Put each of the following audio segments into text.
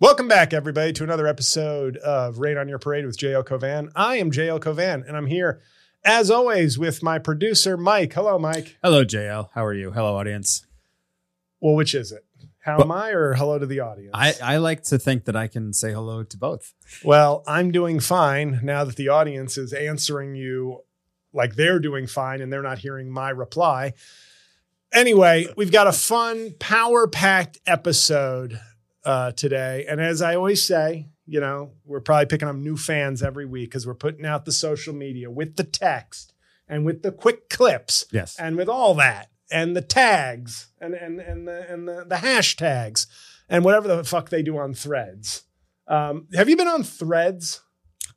Welcome back, everybody, to another episode of Rain on Your Parade with J.L. Cauvin. I am J.L. Cauvin, and I'm here, as always, with my producer, Mike. Hello, Mike. Hello, JL. How are you? Hello, audience. Well, which is it? How Well- am I, or hello to the audience? I, I like to think that I can say hello to both. well, I'm doing fine now that the audience is answering you like they're doing fine and they're not hearing my reply. Anyway, we've got a fun, power packed episode uh, today. And as I always say, you know, we're probably picking up new fans every week because we're putting out the social media with the text and with the quick clips Yes. and with all that and the tags and and and the and the, the hashtags and whatever the fuck they do on threads. Um, have you been on threads?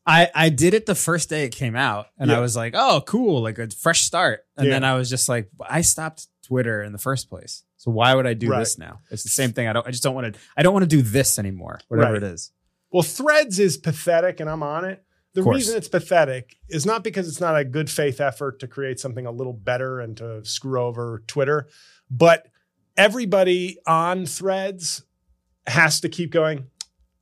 I, I did it the first day it came out and Yeah. I was like, oh, cool, like a fresh start. And Yeah. then I was just like, I stopped Twitter in the first place. So why would I do Right. this now? It's the same thing. I don't I just don't want to I don't want to do this anymore, whatever Right. it is. Well, threads is pathetic, and I'm on it. The reason it's pathetic is not because it's not a good faith effort to create something a little better and to screw over Twitter, but everybody on threads has to keep going.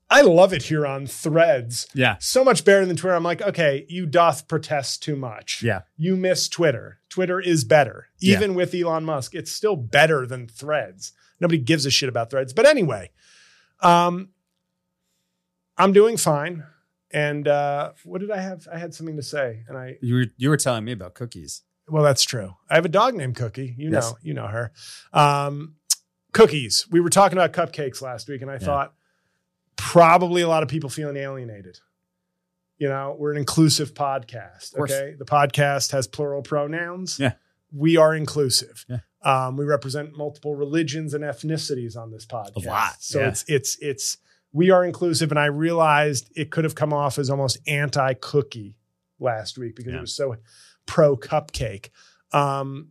I love it here on threads. Yeah. so much better than Twitter. I'm like, okay, you doth protest too much. Yeah. You miss Twitter. Twitter is better. Yeah. Even with Elon Musk, it's still better than threads. Nobody gives a shit about threads. But anyway, um, I'm doing fine. And uh, what did I have? I had something to say. And I You were you were telling me about cookies. well, that's true. I have a dog named Cookie. You Yes. know, you know her. Um, cookies. We were talking about cupcakes last week, and I Yeah. thought probably a lot of people feeling alienated. You know, we're an inclusive podcast. Okay, the podcast has plural pronouns. Yeah. we are inclusive. Yeah. Um, we represent multiple religions and ethnicities on this podcast. A lot, So yeah. it's it's it's we are inclusive, and I realized it could have come off as almost anti-cookie last week because it was so pro cupcake. Um,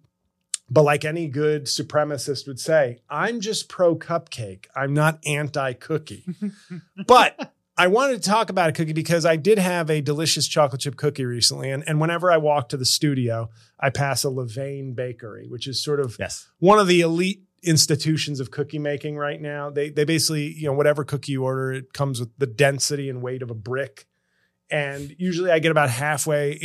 but like any good supremacist would say, I'm just pro cupcake. I'm not anti cookie. but I wanted to talk about a cookie because I did have a delicious chocolate chip cookie recently. And, and whenever I walk to the studio, I pass a Levain bakery, which is sort of Yes. one of the elite institutions of cookie making right now. They they basically, you know, whatever cookie you order, it comes with the density and weight of a brick. And usually I get about halfway.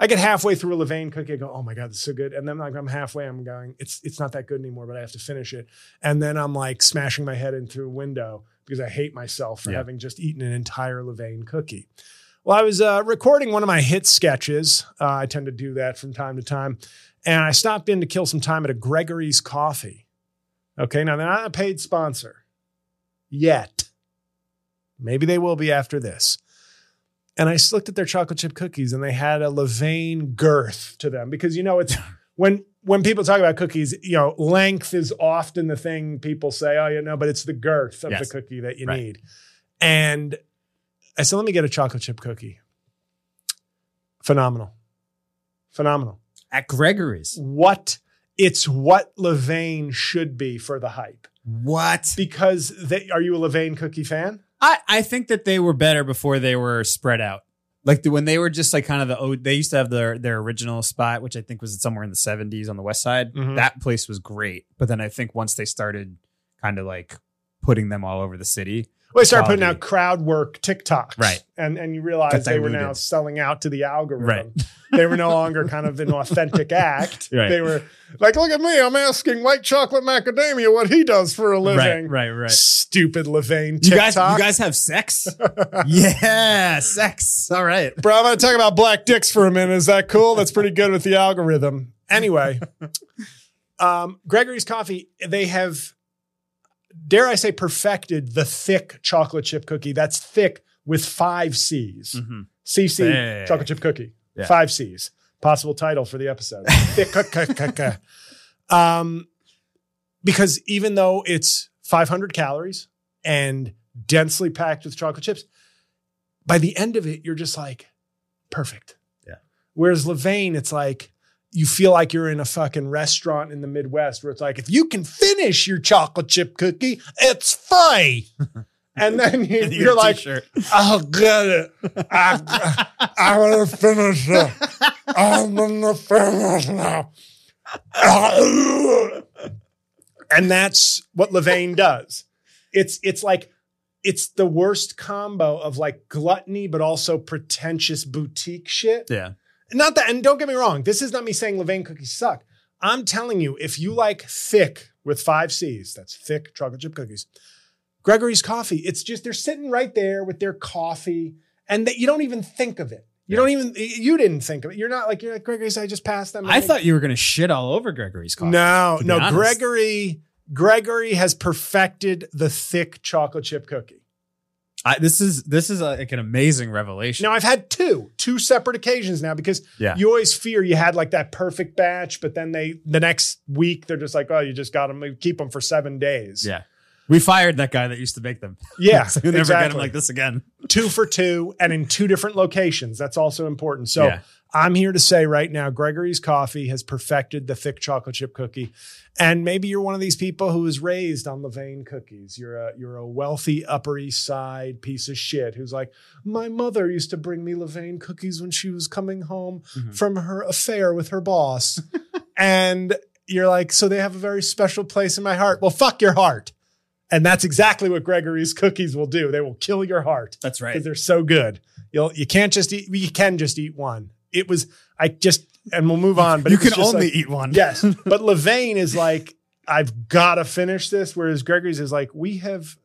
I get halfway through a Levain cookie. I go, oh my God, this is so good. And then like I'm halfway, I'm going, it's it's not that good anymore, but I have to finish it. And then I'm like smashing my head into a window because I hate myself for Yeah. having just eaten an entire Levain cookie. Well, I was uh, recording one of my hit sketches. Uh, I tend to do that from time to time. And I stopped in to kill some time at a Gregory's Coffee. Okay, now they're not a paid sponsor yet. Maybe they will be after this. And I looked at their chocolate chip cookies and they had a Levain girth to them because you know it's when when people talk about cookies, you know, length is often the thing people say, oh, you know, but it's the girth of Yes. the cookie that you Right. need. And I said, let me get a chocolate chip cookie. Phenomenal. Phenomenal. At Gregory's. What it's what Levain should be for the hype. What? Because they are you a Levain cookie fan? I, I think that they were better before they were spread out. Like the, when they were just like kind of the oh, they used to have their their original spot, which I think was somewhere in the seventies on the west side. Mhm. That place was great, but then I think once they started kind of like putting them all over the city, Well, they started putting out crowd work TikToks. Right. And and you realize they were now selling out to the algorithm. Right. they were no longer kind of an authentic act. Right. They were like, look at me, I'm asking white chocolate macadamia what he does for a living. right, right, right. Stupid Levain You guys, you guys have sex? yeah, sex. All right. Bro, I'm to talk about black dicks for a minute. Is that cool? That's pretty good with the algorithm. Anyway, um, Gregory's Coffee, they have, dare I say, perfected the thick chocolate chip cookie. That's thick with five C's. Mhm. CC, Thick. chocolate chip cookie. Yeah. Five C's. Possible title for the episode. thick. c- c- c- c- um, because even though it's 500 calories and densely packed with chocolate chips, by the end of it, you're just like, perfect. Yeah. Whereas Levain, it's like, you feel like you're in a fucking restaurant in the Midwest where it's like, if you can finish your chocolate chip cookie, it's free. and then you, And you're like, t-shirt. I'll get it. I, I'm gonna finish it. I'm gonna finish now. and that's what Levain does. It's it's like it's the worst combo of like gluttony, but also pretentious boutique shit. Yeah. Not that, and don't get me wrong, this is not me saying Levain cookies suck. I'm telling you, if you like thick with five C's, that's thick chocolate chip cookies, Gregory's coffee, it's just they're sitting right there with their coffee, and that you don't even think of it. You Yeah. don't even you didn't think of it. You're not like you're like Gregory's. I just passed them. I thought you were gonna shit all over Gregory's coffee. no, no. honest. Gregory Gregory has perfected the thick chocolate chip cookie. I, this is this is a, like an amazing revelation. Now I've had two, two separate occasions now because Yeah. you always fear you had like that perfect batch, but then they the next week they're just like, oh, you just got them, keep them for seven days. yeah. We fired that guy that used to make them. yeah, so you'll never get them like this again. two for two and in two different locations. That's also important. So Yeah. I'm here to say right now, Gregory's Coffee has perfected the thick chocolate chip cookie. And maybe you're one of these people who was raised on Levain cookies. You're a you're a wealthy Upper East Side piece of shit who's like, my mother used to bring me Levain cookies when she was coming home Mhm. from her affair with her boss. and you're like, so they have a very special place in my heart. Well, fuck your heart. And that's exactly what Gregory's cookies will do. They will kill your heart That's right. because they're so good. You'll you can't just eat. You can just eat one. It was I just and we'll move on. But you can only like- eat one. yes. But Levain is like I've got to finish this. Whereas Gregory's is like we have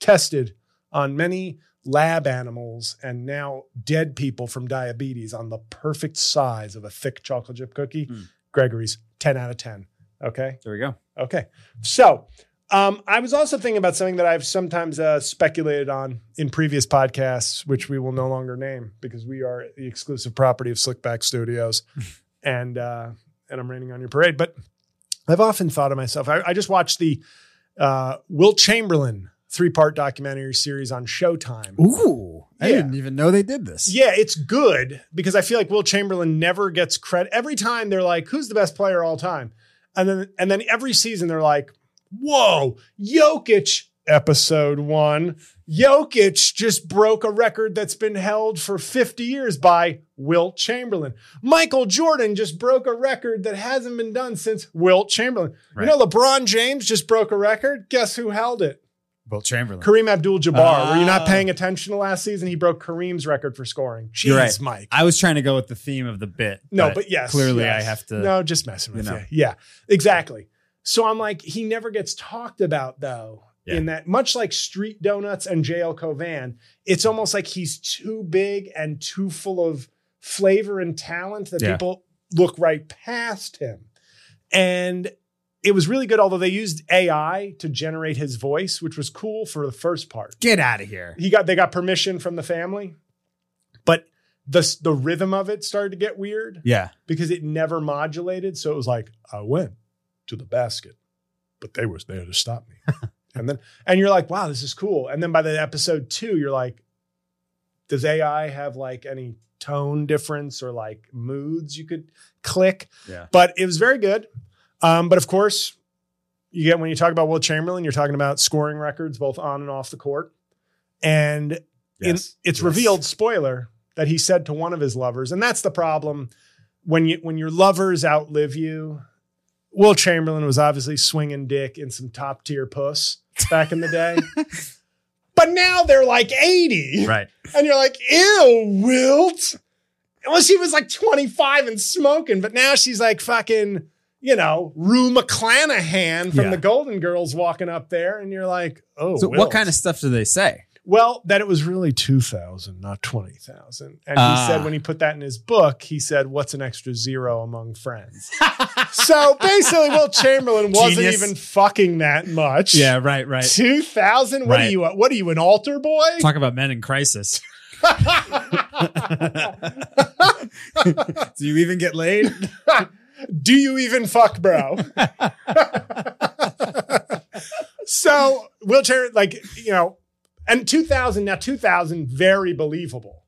tested on many lab animals and now dead people from diabetes on the perfect size of a thick chocolate chip cookie. Hmm. Gregory's ten out of ten. Okay. There we go. Okay. So um, I was also thinking about something that I've sometimes uh, speculated on in previous podcasts, which we will no longer name because we are the exclusive property of Slickback Studios, and uh, and I'm raining on your parade. But I've often thought of myself. I, I just watched the uh, Wilt Chamberlain three part documentary series on Showtime. Ooh. I Yeah. didn't even know they did this. Yeah, it's good because I feel like Wilt Chamberlain never gets credit. Every time they're like, "Who's the best player all time?" and then and then every season they're like, "Whoa, Jokic!" Episode one, Jokic just broke a record that's been held for 50 years by Wilt Chamberlain. Michael Jordan just broke a record that hasn't been done since Wilt Chamberlain. Right. You know, LeBron James just broke a record. Guess who held it? Wilt Chamberlain. Kareem Abdul-Jabbar. Were you not Ah. paying attention to last season? He broke Kareem's record for scoring. Jeez, You're right. Mike. I was trying to go with the theme of the bit. No, but yes. Clearly yes. I have to. No, just messing with you you. Yeah, exactly. So I'm like, he never gets talked about though. Yeah. In that, much like Street Donuts and JL Cauvin, it's almost like he's too big and too full of flavor and talent that Yeah. people look right past him. And it was really good, although they used AI to generate his voice, which was cool for the first part Get out of here. he got they got permission from the family, but the the rhythm of it started to get weird Yeah. because it never modulated. So it was like I went to the basket, but they was there to stop me, and then and you're like, wow, this is cool. And then by the episode two, you're like, does AI have like any tone difference or like moods you could click? Yeah. But it was very good. Um, but of course, you get when you talk about Wilt Chamberlain, you're talking about scoring records both on and off the court. And in, it's Yes. revealed, spoiler, that he said to one of his lovers, and that's the problem when you when your lovers outlive you. Wilt Chamberlain was obviously swinging dick in some top tier puss back in the day, but now they're like eighty, Right. and you're like, ew, Wilt. Well, she was like 25 and smoking, but now she's like fucking, you know, Rue McClanahan from Yeah. the Golden Girls walking up there, and you're like, oh, So what kind of stuff do they say? Well, that it was really 2,000, not 20,000. And he Ah. said when he put that in his book, he said, What's an extra zero among friends? so basically, Wilt Chamberlain wasn't Genius. even fucking that much. yeah. Right. Right. 2,000? What are Right. you? What are you, an altar boy? Talk about men in crisis. do you even get laid? Do you even fuck, bro? so wheelchair, like, you know, and 2000, now 2000, very believable.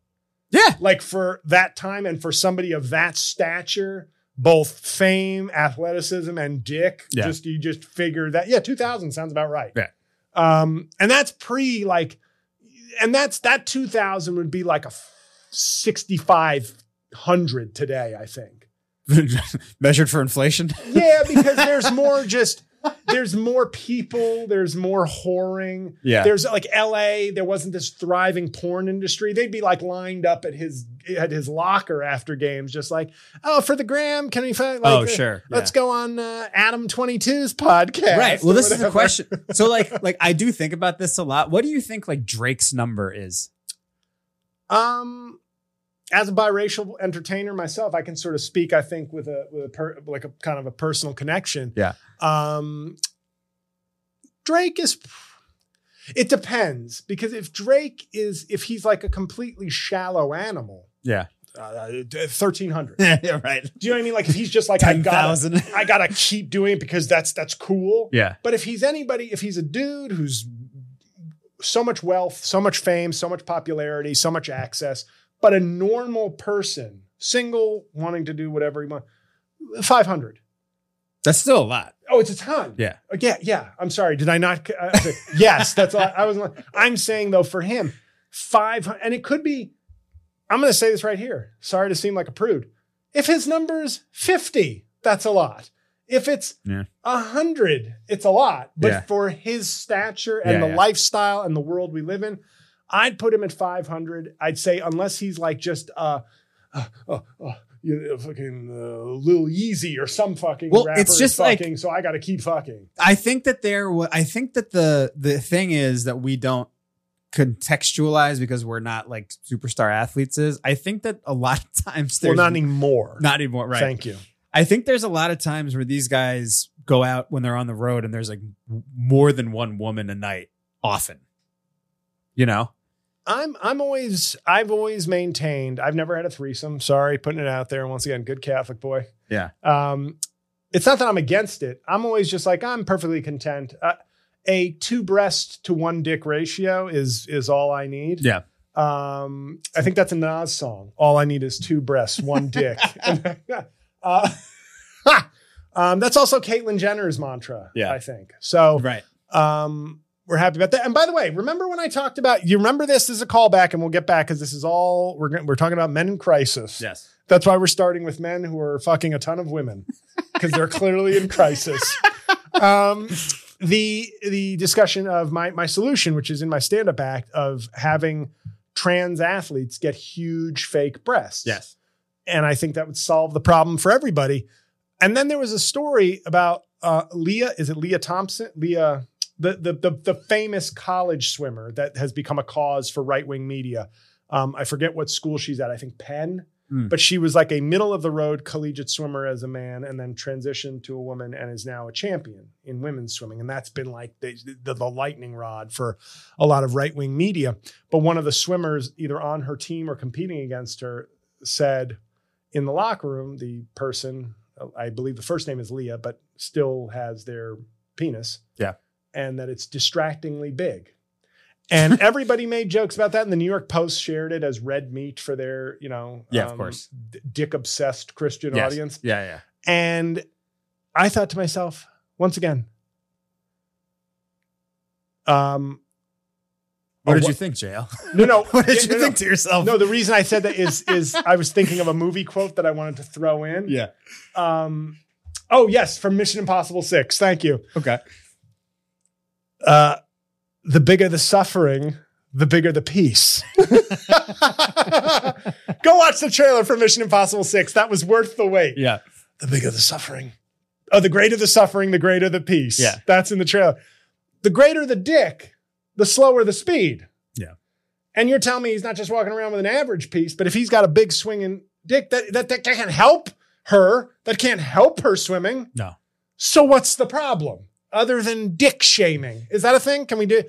Yeah. Like for that time and for somebody of that stature, both fame, athleticism, and dick, Yeah. just you just figure that, yeah, 2000 sounds about right. Yeah. Um, and that's pre like, and that's that 2000 would be like a 6,500 today, I think. Measured for inflation. Yeah, because there's more just there's more people, there's more whoring. Yeah. There's like LA, there wasn't this thriving porn industry. They'd be like lined up at his at his locker after games, just like, oh, for the gram, can we find like oh, uh, sure. Let's go on uh, Adam 22's podcast. Right. Well, this is a question. So, like, like I do think about this a lot. What do you think, like Drake's number is? Um, as a biracial entertainer myself, I can sort of speak. I think with a with a per, like a kind of a personal connection. Yeah. Um, Drake is. It depends because if Drake is if he's like a completely shallow animal, Yeah. uh, thirteen hundred. yeah. Right. Do you know what I mean? Like if he's just like I gotta. I gotta keep doing it because that's that's cool. Yeah. But if he's anybody, if he's a dude who's so much wealth, so much fame, so much popularity, so much access, but a normal person, single, wanting to do whatever he wants, 500. That's still a lot. Oh, it's a ton. Yeah. Uh, Yeah. Yeah. I'm sorry. Did I not? Uh, yes. That's all. I was, I'm saying though, for him, 500, and it could be, I'm going to say this right here. Sorry to seem like a prude. If his number's 50, that's a lot. If it's Yeah. a hundred, it's a lot. But Yeah. for his stature and Yeah, the yeah. lifestyle and the world we live in, I'd put him at 500. I'd say unless he's like just uh, uh, uh, uh you know, fucking uh, Lil Yeezy or some fucking Well, rapper it's just like- fucking, so I got to keep fucking. I think that there. wa- I think that the the thing is that we don't contextualize because we're not like superstar athletes. Is I think that a lot of times Well, there's not anymore. not anymore. Right. Thank you. I think there's a lot of times where these guys go out when they're on the road and there's like more than one woman a night often. You know? I'm I'm always I've always maintained I've never had a threesome. Sorry, putting it out there. Once again, good Catholic boy. Yeah. Um, it's not that I'm against it. I'm always just like I'm perfectly content. Uh, a two breast to one dick ratio is is all I need. Yeah. Um, I think that's a Nas song. All I need is two breasts, one dick. uh, um, that's also Caitlyn Jenner's mantra. Yeah. I think so. Right. Um, we're happy about that. And by the way, remember when I talked about you remember this as a callback, and we'll get back because this is all we're we're talking about men in crisis. Yes. That's why we're starting with men who are fucking a ton of women because they're clearly in crisis. Um, the the discussion of my my solution, which is in my stand up act, of having trans athletes get huge fake breasts. Yes. and I think that would solve the problem for everybody. And then there was a story about uh, Leah. Is it Leah Thompson? Leah, the the the, the famous college swimmer that has become a cause for right wing media. Um, I forget what school she's at. I think Penn. Hmm. But she was like a middle of the road collegiate swimmer as a man, and then transitioned to a woman, and is now a champion in women's swimming. And that's been like the, the, the lightning rod for a lot of right wing media. But one of the swimmers, either on her team or competing against her, said in the locker room, the person, I believe the first name is Leah, but still has their penis. Yeah. And that it's distractingly big. And everybody made jokes about that. And the New York Post shared it as red meat for their, you know, Yeah, of course. d- dick obsessed Christian Yes. audience. Yeah. Yeah. And I thought to myself, once again, um, What did what- you think, JL? No, no. what did yeah, you no, no. think to yourself? No, the reason I said that is is I was thinking of a movie quote that I wanted to throw in. Yeah. Um, oh yes, from Mission Impossible Six. Thank you. Okay. Uh, the bigger the suffering, the bigger the peace. Go watch the trailer for Mission Impossible Six. That was worth the wait. Yeah. The bigger the suffering. Oh, the greater the suffering, the greater the peace. Yeah. That's in the trailer. The greater the dick, the slower the speed. Yeah. And you're telling me he's not just walking around with an average piece, but if he's got a big swinging dick, that, that, that can't help her. That can't help her swimming. No. So what's the problem other than dick shaming? Is that a thing? Can we do?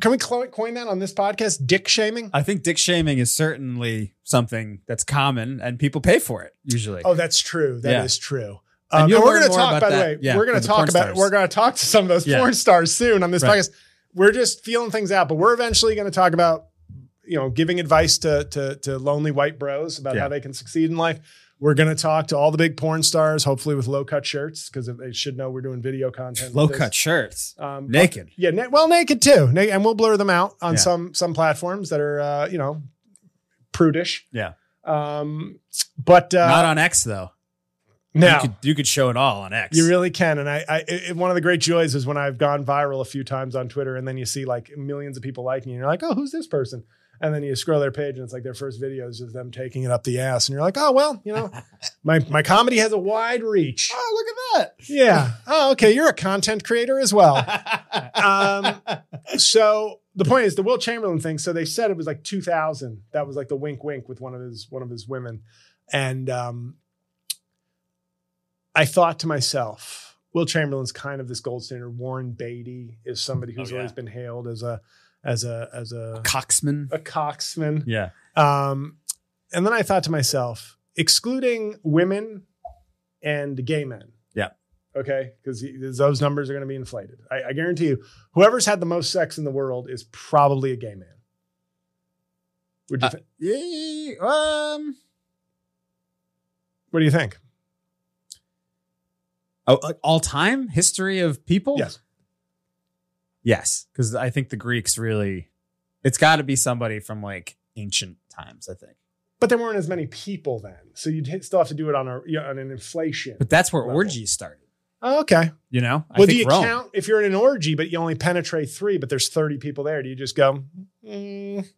Can we coin that on this podcast? Dick shaming. I think dick shaming is certainly something that's common and people pay for it usually. Oh, that's true. That is Yeah. true. Um, you'll and we're going to talk, about by the way, yeah, we're going to talk about, stars. we're going to talk to some of those Yeah. porn stars soon on this Right. podcast. We're just feeling things out, but we're eventually going to talk about, you know, giving advice to, to, to lonely white bros about how they can succeed in life. We're going to talk to all the big porn stars, hopefully with low cut shirts, because they should know we're doing video content. low cut shirts. Um, Naked. Yeah, na- well, naked too, Na- and we'll blur them out on Yeah. some some platforms that are uh, you know prudish. Yeah. Um, but uh, Not on X though. No. You could, you could show it all on X. You really can, and I, I it, one of the great joys is when I've gone viral a few times on Twitter, and then you see like millions of people liking you, and you're like, oh, who's this person? And then you scroll their page, and it's like their first video is just them taking it up the ass, and you're like, oh well, you know, my my comedy has a wide reach. oh, look at that. Yeah. Oh, okay. You're a content creator as well. Um, so the point is the Wilt Chamberlain thing. So they said it was like 2000. That was like the wink, wink with one of his one of his women, and um, I thought to myself, Wilt Chamberlain's kind of this gold standard. Warren Beatty is somebody who's Oh, yeah. always been hailed as a as a as a Coxman. a coxman. Yeah. Um, and then I thought to myself, excluding women and gay men. Yeah. Okay. Because those numbers are going to be inflated. I, I guarantee you, whoever's had the most sex in the world is probably a gay man. Would you Uh, Yeah. Um. what do you think? Oh, all time history of people. Yes. Yes, because I think the Greeks really. It's got to be somebody from like ancient times. I think, But there weren't as many people then. So you'd still have to do it on, a, on an inflation. but that's where Level. orgies started. Oh, okay. You know, I well, do you Rome. count if you're in an orgy, but you only penetrate three, but there's 30 people there? Do you just go, mm,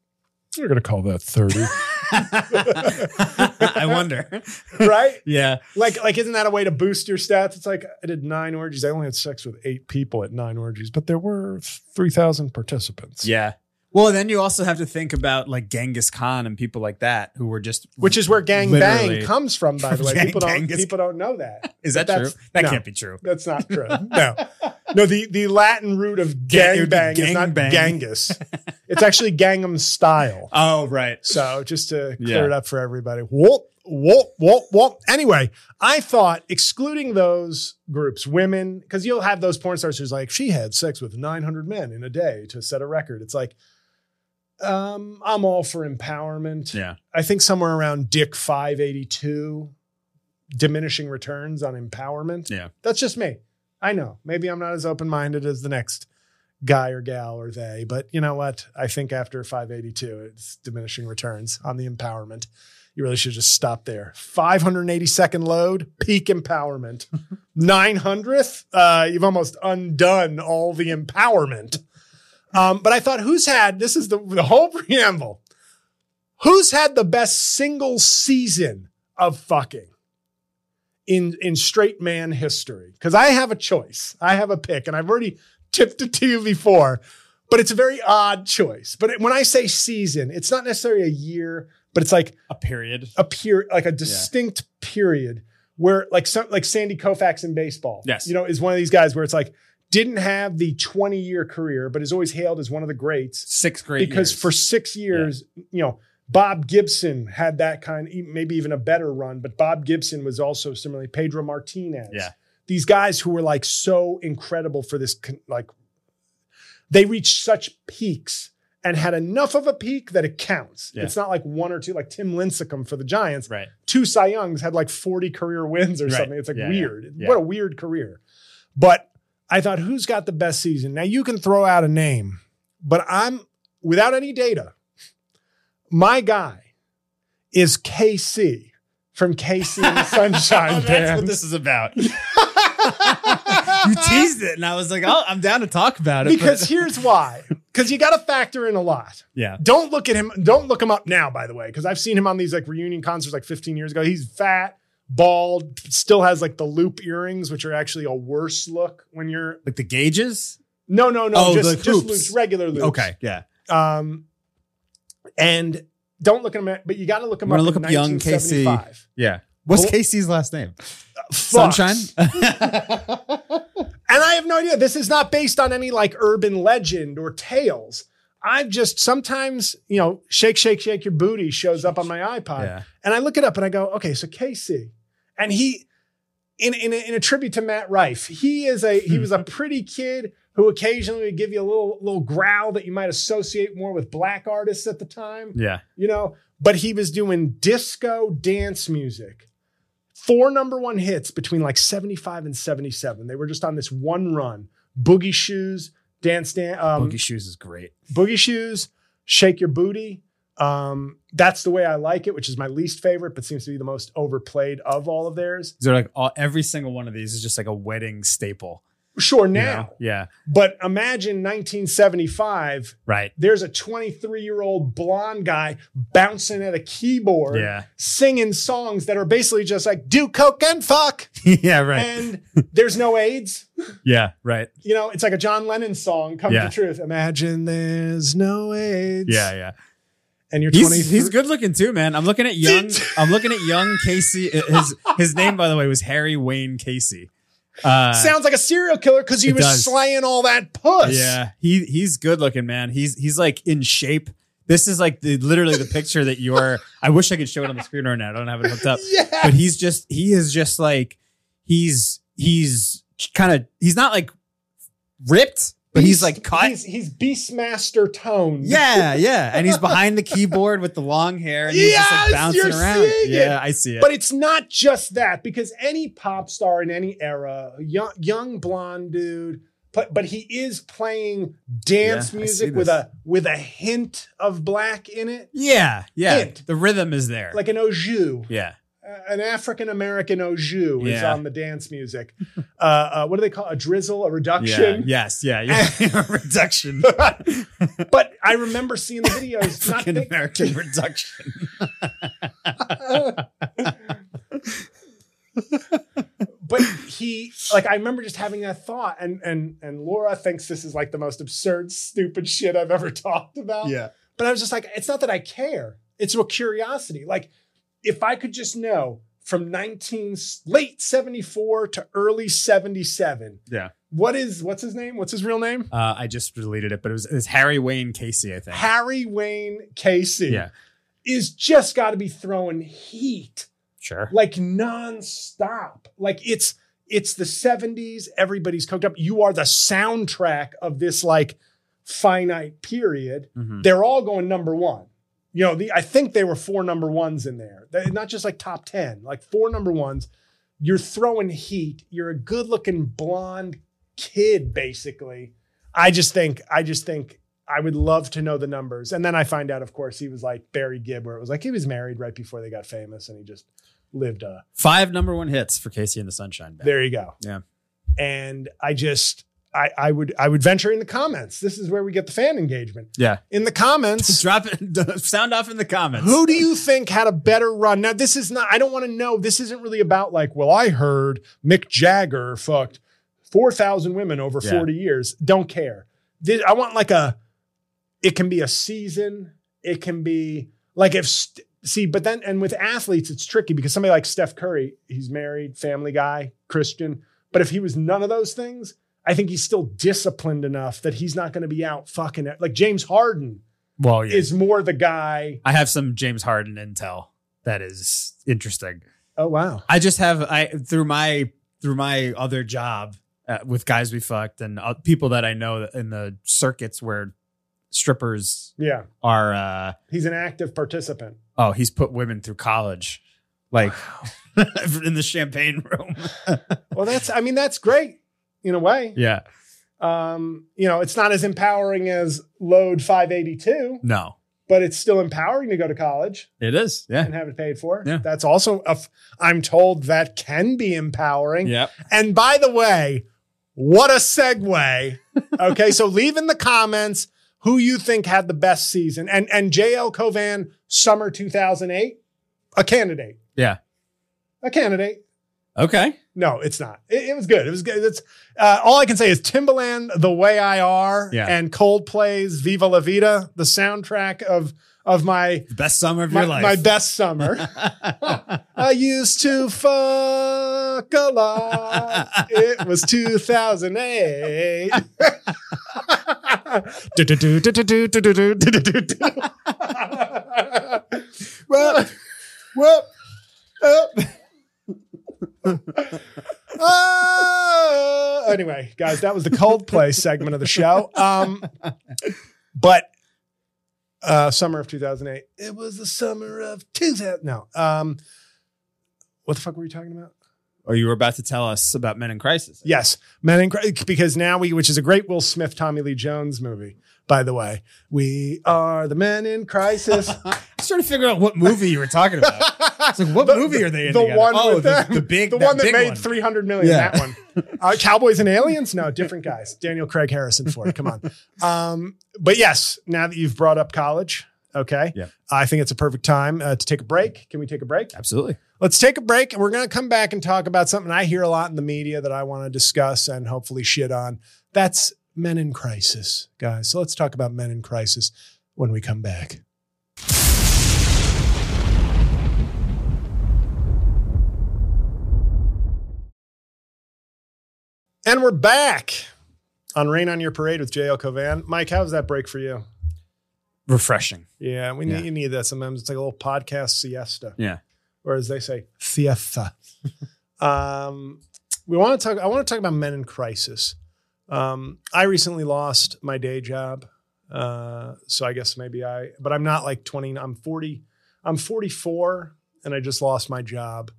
we're going to call that 30? I wonder. right? yeah. Like, like, isn't that a way to boost your stats? It's like I did nine orgies. I only had sex with eight people at nine orgies, but there were three thousand participants. Yeah. Well, then you also have to think about like Genghis Khan and people like that who were just which is where gang bang comes from. By the way, Gang- people don't Genghis- people don't know that. Is that true? That no. can't be true. That's not true. No, no. The the Latin root of gang bang is not gangbang. Genghis. it's actually Gangnam Style. Oh, right. So just to clear Yeah. it up for everybody. Whoop, whoop, whoop, whoop. Anyway, I thought excluding those groups, women, because you'll have those porn stars who's like, she had sex with 900 men in a day to set a record. It's like, um, I'm all for empowerment. Yeah. I think somewhere around Dick 582, diminishing returns on empowerment. Yeah. That's just me. I know. Maybe I'm not as open minded as the next guy or gal or they, but you know what? I think after 582, it's diminishing returns on the empowerment. You really should just stop there. 582nd load, peak empowerment. 900th, uh, you've almost undone all the empowerment. Um, but I thought, who's had this is the, the whole preamble. Who's had the best single season of fucking in in straight man history? Because I have a choice. I have a pick, and I've already tipped it to you before, but it's a very odd choice. But when I say season, it's not necessarily a year, but it's like A period. a period, like a distinct period where, like, some, like Sandy Koufax in baseball, Yes. you know, is one of these guys where it's like didn't have the twenty year career, but is always hailed as one of the greats Six great because years. for six years, you know, Bob Gibson had that kind, maybe even a better run, but Bob Gibson was also similarly Pedro Martinez. Yeah. These guys who were like so incredible for this, like, they reached such peaks and had enough of a peak that it counts. Yeah. It's not like one or two, like Tim Lincecum for the Giants. right. Two Cy Youngs had like 40 career wins or Right. something. It's like Yeah, weird. yeah. What a weird career. But I thought, who's got the best season? Now you can throw out a name, but I'm without any data. My guy is KC from KC and the Sunshine Oh, that's Band. what this is about. you teased it, and I was like, "Oh, I'm down to talk about it." because but- here's why. Because you got to factor in a lot. yeah, Don't look at him. Don't look him up now, by the way, because I've seen him on these like reunion concerts like 15 years ago. He's fat, bald, still has like the loop earrings, which are actually a worse look when you're. like the gauges. No, no, no. Oh, just, the just hoops. loops, regular loops. Okay, yeah. Um, and don't look at him, at, but you got to look him I'm up. look in up young KC. 1975. Yeah. What's Oh. Casey's last name? Fuck. Sunshine. And I have no idea. This is not based on any like urban legend or tales. I've just sometimes, you know, shake, shake, shake your booty shows up on my iPod. yeah. And I look it up and I go, okay, so KC. And he, in, in, a, in a tribute to Matt Rife, he is a he was a pretty kid who occasionally would give you a little little growl that you might associate more with black artists at the time Yeah. you know, but he was doing disco dance music. Four number one hits between like 75 and 77. They were just on this one run. Boogie Shoes, Dance Dance, um, Boogie Shoes is great. Boogie Shoes, Shake Your Booty, Um, that's the way I like it, which is my least favorite, but seems to be the most overplayed of all of theirs. They're like all, every single one of these is just like a wedding staple. Sure, you now, know? Yeah. but imagine 1975. Right. There's a 23 year old blonde guy bouncing at a keyboard, Yeah. singing songs that are basically just like do coke and fuck, yeah. Right. and there's no AIDS. yeah. Right. You know, it's like a John Lennon song, "Come Yeah. to Truth." Imagine there's no AIDS. Yeah. Yeah. And you're He's, 23. he's good looking too, man. I'm looking at young. I'm looking at young Casey. His his name, by the way, was Harry Wayne Casey. Uh, Sounds like a serial killer because he was does. slaying all that puss. Yeah, he he's good looking, man. He's he's like in shape. This is like the literally the picture that you're. I wish I could show it on the screen right now. I don't have it hooked up. yeah. But he's just he is just like he's he's kind of he's not like ripped, but he's like cut. He's, he's Beastmaster toned. yeah, yeah, and he's behind the keyboard with the long hair, and he's just like bouncing around. seeing it. Yeah, I see it. But it's not just that because any pop star in any era, young, young blonde dude, but but he is playing dance Yeah, music with a with a hint of black in it, yeah, yeah, Hint. the rhythm is there. like an au jus. yeah, an African American au jus is on the dance music. uh, uh, what do they call it? a drizzle, a yeah, reduction? yes, yeah, yeah. reduction, but I remember seeing the videos. not African think- American reduction. but he like I remember just having that thought and and and Laura thinks this is like the most absurd stupid shit I've ever talked about. Yeah. But I was just like it's not that I care. It's a curiosity. Like if I could just know from 19 late 74 to early 77 Yeah. what is what's his name? What's his real name? Uh, I just deleted it, but it was, it was Harry Wayne Casey, I think. Harry Wayne Casey yeah, is just got to be throwing heat sure. like nonstop. Like it's it's the 70s, everybody's cooked up. You are the soundtrack of this like finite period. Mhm. They're all going number one. You know, the I think they were four number ones in there. They're not just like top 10, like four number ones. You're throwing heat. You're a good-looking blonde kid, basically. I just think, I just think I would love to know the numbers. And then I find out, of course, he was like Barry Gibb, where it was like he was married right before they got famous and he just lived a Five number one hits for KC and the Sunshine Band. there you go. Yeah. And I just I I would I would venture in the comments. This is where we get the fan engagement. Yeah. In the comments, Drop it. Sound off in the comments. who do you think had a better run? Now this is not I don't want to know. This isn't really about like, well, I heard Mick Jagger fucked 4,000 women over Yeah. 40 years. Don't care. I want like a it can be a season. It can be like if st- see, but then and with athletes, it's tricky because somebody like Steph Curry, he's married, family guy, Christian. But if he was none of those things, I think he's still disciplined enough that he's not going to be out fucking it. Like James Harden Well, yeah. is more the guy. I have some James Harden intel that is interesting. Oh wow. I just have I through my through my other job uh, with guys we fucked and uh, people that I know in the circuits where strippers Yeah. are. uh He's an active participant. Oh, he's put women through college, like in the champagne room. Well, that's I mean, that's great in a way. yeah. Um, you know, it's not as empowering as load 582, No, but it's still empowering to go to college. it is. Yeah. and have it paid for. Yeah. That's also, a f- I'm told that can be empowering. Yep. And by the way, what a segue. Okay. so leave in the comments who you think had the best season. And, and JL Cauvin, summer 2008, a candidate. Yeah. A candidate. Okay. No, it's not. It, it was good. It was good. It's uh, all I can say is Timbaland, "The Way I Are," Yeah. and Coldplay's "Viva La Vida," the soundtrack of of my best summer of my, your life. my best summer. I used to fuck a lot. It was 2008. well, well, uh, anyway, guys, that was the Coldplay segment of the show. Um, but uh, summer of 2008. It was the summer of 2000. No. Um, what the fuck were we talking about? Or you were about to tell us about Men in Crisis. Yes, Men in Cri- because now we, which is a great Will Smith, Tommy Lee Jones movie, by the way. We are the Men in Crisis. I was trying to figure out what movie you were talking about. It's like, what The- movie are they in the together? one oh, with the, them. the big, the one that big made one. 300 million Yeah. that one uh, cowboys and aliens no different guys daniel craig harrison ford come on um, but yes now that you've brought up college okay Yeah. i think it's a perfect time uh, to take a break can we take a break Absolutely. Let's take a break and we're going to come back and talk about something i hear a lot in the media that i want to discuss and hopefully shit on that's men in crisis guys so let's talk about men in crisis when we come back And we're back on Rain on Your Parade with JL Cauvin. Mike, how was that break for you? Refreshing. Yeah, we Yeah. need, you need that sometimes. It's like a little podcast siesta, Yeah. Or as they say, fiesta. um, we want to talk. I want to talk about men in crisis. Um, I recently lost my day job, uh, so I guess maybe I. But I'm not like 20. I'm 40. I'm 44, and I just lost my job.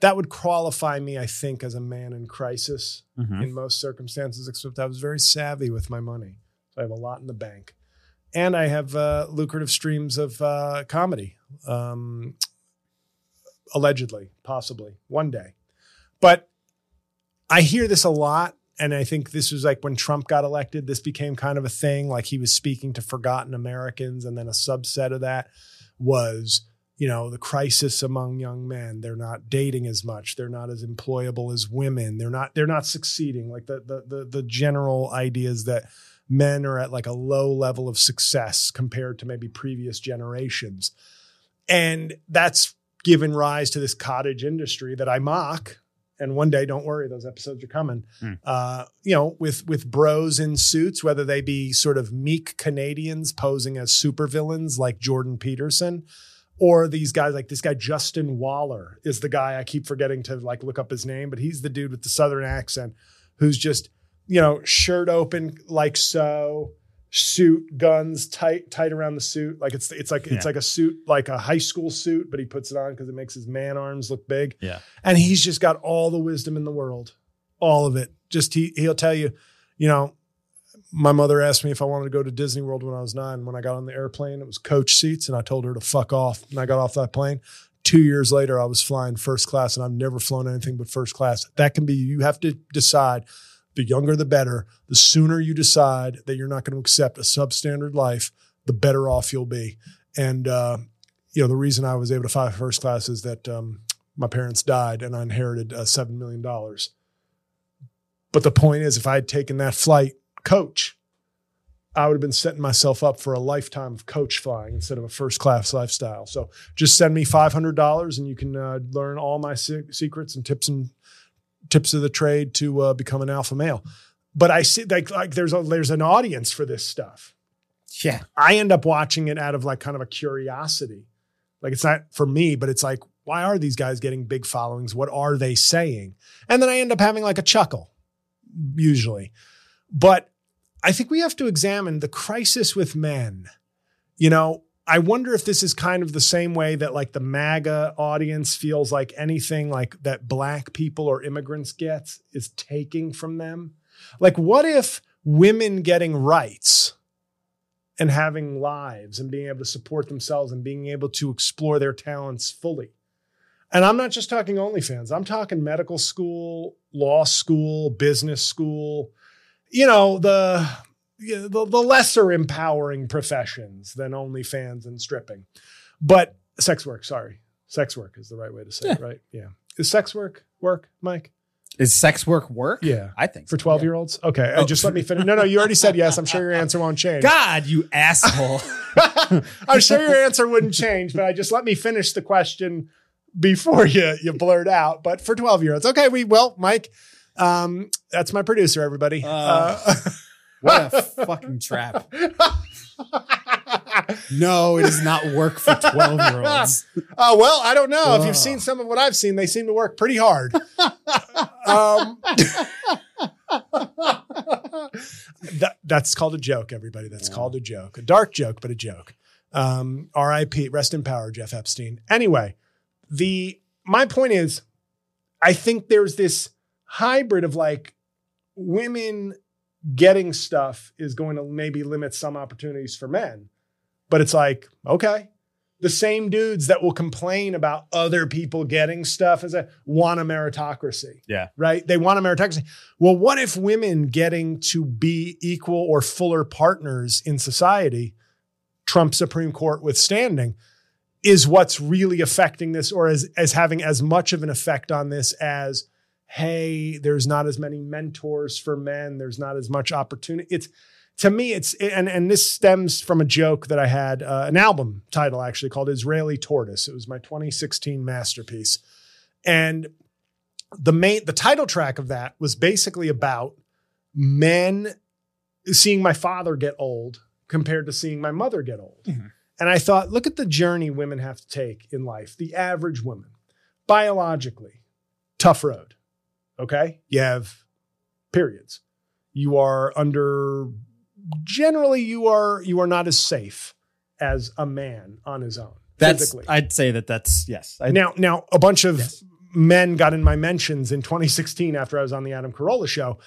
That would qualify me, I think, as a man in crisis Mhm. in most circumstances, except I was very savvy with my money. So I have a lot in the bank. And I have uh, lucrative streams of uh, comedy, um, allegedly, possibly one day. But I hear this a lot. And I think this was like when Trump got elected, this became kind of a thing. Like he was speaking to forgotten Americans. And then a subset of that was you know the crisis among young men they're not dating as much they're not as employable as women they're not they're not succeeding like the the the, the general ideas that men are at like a low level of success compared to maybe previous generations and that's given rise to this cottage industry that i mock and one day don't worry those episodes are coming Hmm. uh, you know with with bros in suits whether they be sort of meek canadians posing as supervillains like jordan peterson or these guys like this guy Justin Waller is the guy I keep forgetting to like look up his name, but he's the dude with the southern accent who's just you know shirt open like so, suit, guns tight tight around the suit, like it's it's like it's like a suit like a high school suit, but he puts it on because it makes his man arms look big. Yeah. and he's just got all the wisdom in the world, all of it. Just he he'll tell you, you know. My mother asked me if I wanted to go to Disney World when I was nine. When I got on the airplane, it was coach seats, and I told her to fuck off. And I got off that plane. Two years later, I was flying first class, and I've never flown anything but first class. That can be, you have to decide the younger, the better. The sooner you decide that you're not going to accept a substandard life, the better off you'll be. And, uh, you know, the reason I was able to fly first class is that um, my parents died and I inherited uh, $7 million. But the point is, if I had taken that flight coach, I would have been setting myself up for a lifetime of coach flying instead of a first class lifestyle. So just send me five hundred dollars, and you can uh, learn all my se- secrets and tips and tips of the trade to uh, become an alpha male. But I see like like there's a there's an audience for this stuff. Yeah. I end up watching it out of like kind of a curiosity. Like it's not for me, but it's like, why are these guys getting big followings? What are they saying? And then I end up having like a chuckle, usually. But I think we have to examine the crisis with men. You know, I wonder if this is kind of the same way that like the MAGA audience feels like anything like that black people or immigrants gets is taking from them. Like, what if women getting rights and having lives and being able to support themselves and being able to explore their talents fully? And I'm not just talking OnlyFans, I'm talking medical school, law school, business school, you know, the you know, the, the lesser empowering professions than OnlyFans and stripping. But sex work, sorry. Sex work is the right way to say it, right? Yeah. Is sex work work, Mike? Is sex work work? Yeah. I think For 12 yeah. year olds? Okay. uh, Oh. just let me finish. No, no, you already said yes. I'm sure your answer won't change. God, you asshole. I'm sure your answer wouldn't change, but I just let me finish the question before you you blurt out. But for 12 year olds, okay, we well, Mike, um, that's my producer, everybody. Uh, Uh, what a fucking trap. No, it does not work for 12 year olds. uh, well, I don't know. If you've seen some of what I've seen, they seem to work pretty hard. um, that, that's called a joke, everybody. That's Yeah. called a joke. A dark joke, but a joke. Um, RIP, rest in power, Jeff Epstein. Anyway, the my point is, I think there's this hybrid of like women getting stuff is going to maybe limit some opportunities for men. But it's like, okay, the same dudes that will complain about other people getting stuff as a want a meritocracy. Yeah. Right? They want a meritocracy. Well, what if women getting to be equal or fuller partners in society, Trump Supreme Court withstanding, is what's really affecting this or as, as having as much of an effect on this as hey, there's not as many mentors for men, there's not as much opportunity. It's to me, it's and and this stems from a joke that I had, uh, an album title actually called Israeli Tortoise. It was my 2016 masterpiece, and the main the title track of that was basically about men seeing my father get old compared to seeing my mother get old. Mhm. And I thought, look at the journey women have to take in life. The average woman, biologically, tough road. Okay. You have periods. You are under, generally, you are, you are not as safe as a man on his own. That's physically. I'd say that that's yes. I, Now, now a bunch of Yes. men got in my mentions in 2016 after I was on the Adam Carolla show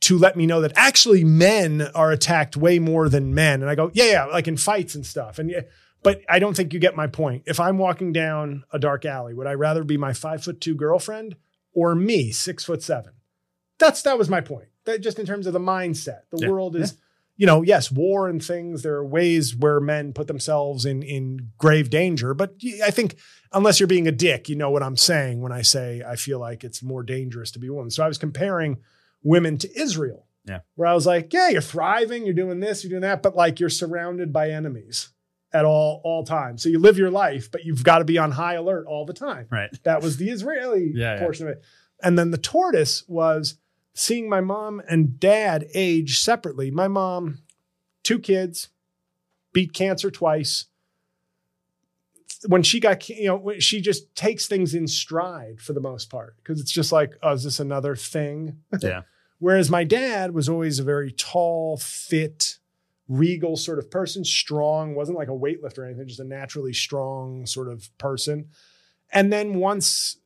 to let me know that actually men are attacked way more than men. And I go, yeah, yeah, like in fights and stuff. And yeah, but I don't think you get my point. If I'm walking down a dark alley, would I rather be my five foot two girlfriend or me, six foot seven? That's that was my point. That just in terms of the mindset, the Yeah. world is, you know, yes, war and things. There are ways where men put themselves in in grave danger. But I think unless you're being a dick, you know what I'm saying when I say I feel like it's more dangerous to be a woman. So I was comparing women to Israel. Yeah. Where I was like, yeah, you're thriving, you're doing this, you're doing that, but like you're surrounded by enemies at all all times. So you live your life, but you've got to be on high alert all the time. right. That was the Israeli Yeah, yeah. portion of it. And then the tortoise was seeing my mom and dad age separately. My mom, two kids, beat cancer twice. When she got, you know, she just takes things in stride for the most part because it's just like, oh, is this another thing? Yeah. Whereas my dad was always a very tall, fit, regal sort of person, strong, wasn't like a weightlifter or anything, just a naturally strong sort of person. And then once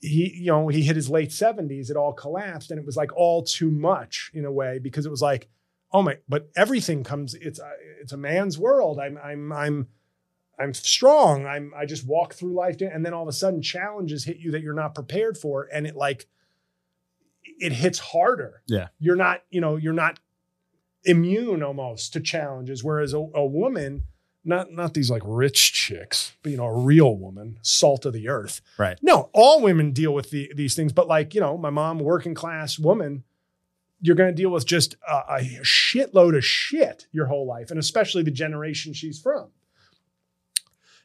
he, you know, he hit his late 70s, it all collapsed and it was like all too much in a way because it was like, oh my, but everything comes, it's a, it's a man's world. I'm, I'm, I'm, I'm strong. I'm, I just walk through life. And then all of a sudden challenges hit you that you're not prepared for. And it like, it hits harder. Yeah. You're not, you know, you're not immune almost to challenges. Whereas a, a woman, not not these like rich chicks, but you know, a real woman, salt of the earth. Right. No, all women deal with the, these things, but like, you know, my mom, working class woman, you're going to deal with just a, a shitload of shit your whole life, and especially the generation she's from.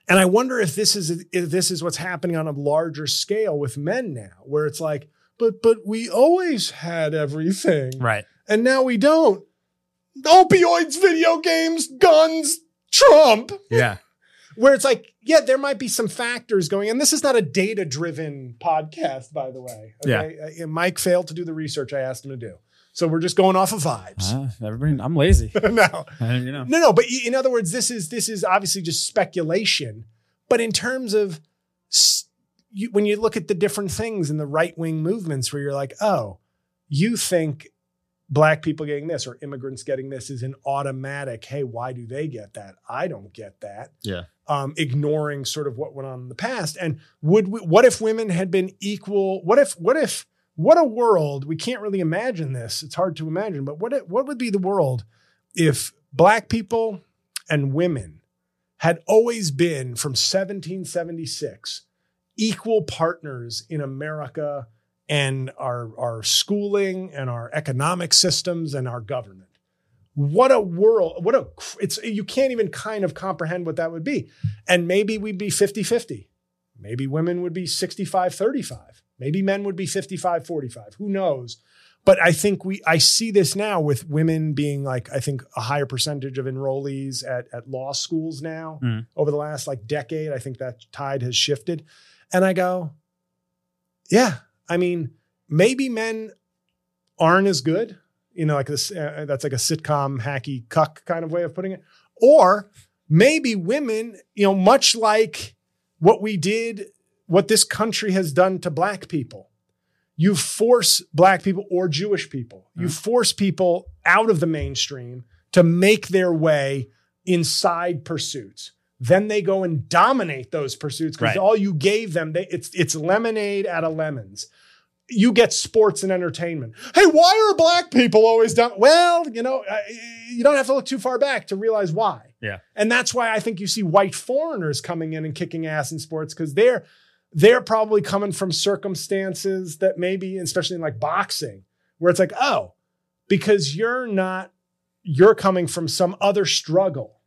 And I wonder if this is if this is what's happening on a larger scale with men now, where it's like, but but we always had everything, Right. and now we don't. Opioids, video games, guns, Trump. Yeah. Where it's like, yeah, there might be some factors going, and this is not a data-driven podcast, by the way. Okay? Uh, Mike failed to do the research I asked him to do, so we're just going off of vibes. Uh, everybody, I'm lazy. no, Uh, you know. no, no. But in other words, this is this is obviously just speculation. But in terms of s- you, when you look at the different things in the right wing movements, where you're like, oh, you think black people getting this or immigrants getting this is an automatic. Hey, why do they get that? I don't get that. Yeah. Um, ignoring sort of what went on in the past. And would we, what if women had been equal? What if what if what a world we can't really imagine this. It's hard to imagine, but what it, what would be the world if black people and women had always been from 1776 equal partners in America and our, our schooling and our economic systems and our government. What a world, what a, it's, you can't even kind of comprehend what that would be. And maybe we'd be 50 50. Maybe women would be 65 35. Maybe men would be 55 45. Who knows? But I think we, I see this now with women being like, I think a higher percentage of enrollees at, at law schools now Mm. over the last like decade. I think that tide has shifted. And I go, yeah, I mean, maybe men aren't as good, you know, like this, uh, that's like a sitcom hacky cuck kind of way of putting it. Or maybe women, you know, much like what we did, what this country has done to black people, you force black people or Jewish people, you Mhm. force people out of the mainstream to make their way inside pursuits. Then they go and dominate those pursuits because Right. all you gave them, they, it's it's lemonade out of lemons. You get sports and entertainment. Hey, why are black people always done? Well, you know, uh, you don't have to look too far back to realize why. Yeah. And that's why I think you see white foreigners coming in and kicking ass in sports because they're they're probably coming from circumstances that maybe, especially in like boxing, where it's like, oh, because you're not, you're coming from some other struggle.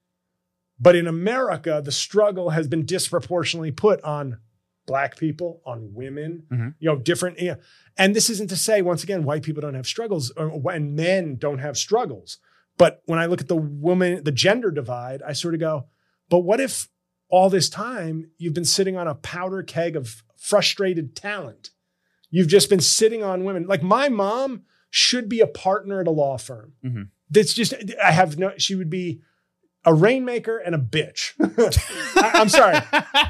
But in America, the struggle has been disproportionately put on black people, on women, Mhm. you know, different. You know, and this isn't to say, once again, white people don't have struggles or, and men don't have struggles. But when I look at the woman, the gender divide, I sort of go, but what if all this time you've been sitting on a powder keg of frustrated talent? You've just been sitting on women. Like my mom should be a partner at a law firm. Mhm. That's just, I have no, she would be a rainmaker and a bitch. I, am sorry.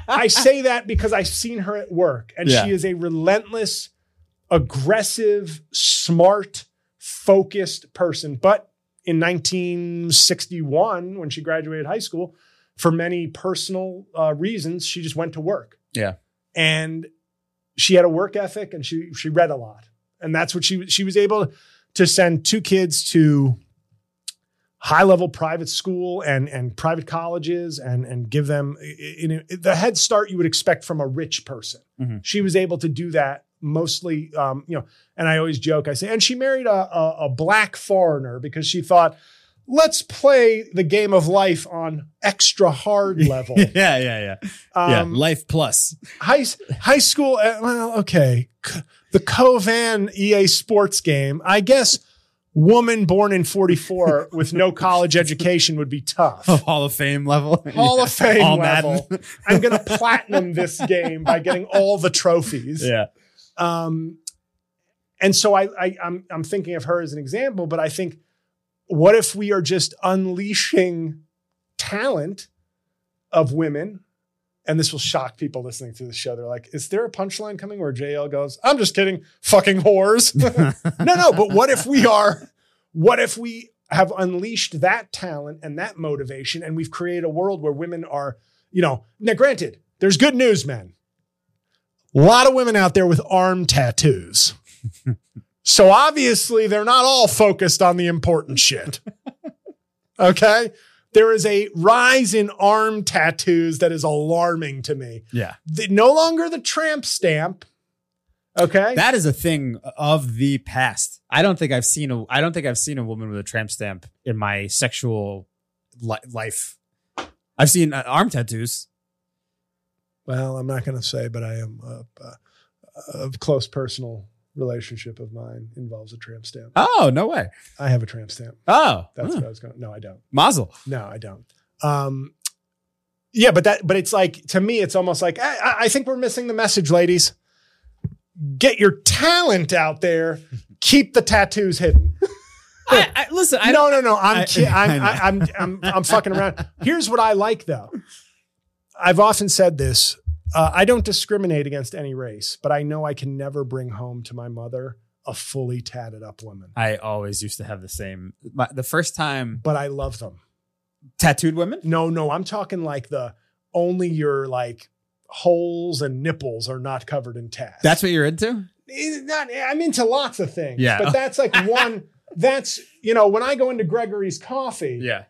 I say that because I've seen her at work and Yeah. she is a relentless, aggressive, smart, focused person. But in 1961, when she graduated high school, for many personal uh, reasons, she just went to work. Yeah. And she had a work ethic and she she read a lot. And that's what she she was able to send two kids to high level private school and and private colleges and and give them in the head start you would expect from a rich person. Mhm. She was able to do that mostly, um, you know. And I always joke, I say, and she married a, a, a black foreigner because she thought, let's play the game of life on extra hard level. yeah, yeah, yeah. yeah. Um, Life plus. high high school. uh, well, okay, C- the Cauvin EA Sports game. I guess woman born in '44 with no college education would be tough. Hall of Fame level. Hall of Fame All level. I'm gonna platinum this game by getting all the trophies. yeah. Um, and so I, I I'm I'm thinking of her as an example, but I think what if we are just unleashing talent of women? And this will shock people listening to the show. They're like, is there a punchline coming where JL goes, I'm just kidding, fucking whores? no, no, but what if we are, what if we have unleashed that talent and that motivation and we've created a world where women are, you know, now granted, there's good news, men. A lot of women out there with arm tattoos. so obviously they're not all focused on the important shit. Okay. There is a rise in arm tattoos that is alarming to me. Yeah. The- no longer the tramp stamp. Okay. That is a thing of the past. I don't think I've seen a I don't think I've seen a woman with a tramp stamp in my sexual li- life. I've seen uh, arm tattoos. Well, I'm not going to say, but I am a close personal relationship of mine involves a tramp stamp. Oh, no way. I have a tramp stamp. Oh, That's huh. what I was going. No, I don't. Mazel. No, I don't. Um, yeah, but that, but it's like to me, it's almost like I, I- think we're missing the message, ladies. Get your talent out there. Keep the tattoos hidden. I, I, listen, I no, no, no. I'm, I- ki- I I'm. I, I'm, I'm, I'm fucking around. Here's what I like, though. I've often said this. Uh, I don't discriminate against any race, but I know I can never bring home to my mother a fully tatted up woman. I always used to have the same. My, the first time But I love them. tattooed women. No, no, I'm talking like the only your like holes and nipples are not covered in tats. That's what you're into. Eh, not. I'm into lots of things. Yeah. but that's like one. That's you know when I go into Gregory's Coffee, Yeah,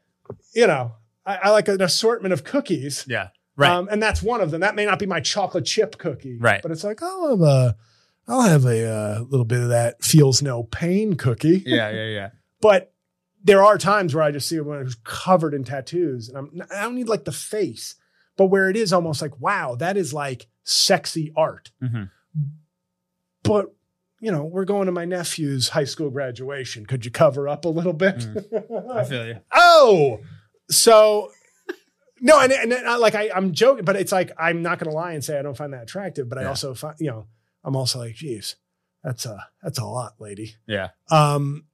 you know I, I like an assortment of cookies. yeah, right. Um, and that's one of them. That may not be my chocolate chip cookie, Right. But it's like I'll have a, I'll have a uh, little bit of that feels no pain cookie. yeah, yeah, yeah. But there are times where I just see woman who's covered in tattoos, and I'm I don't need like the face, but where it is almost like wow, that is like sexy art. Mhm. But you know, we're going to my nephew's high school graduation. Could you cover up a little bit? Mm. I feel you. oh, so no, and, and, and, uh, like I, I'm joking, but it's like I'm not going to lie and say I don't find that attractive, but I Yeah. also find, you know, I'm also like, geez, that's a that's a lot, lady. Yeah. Um,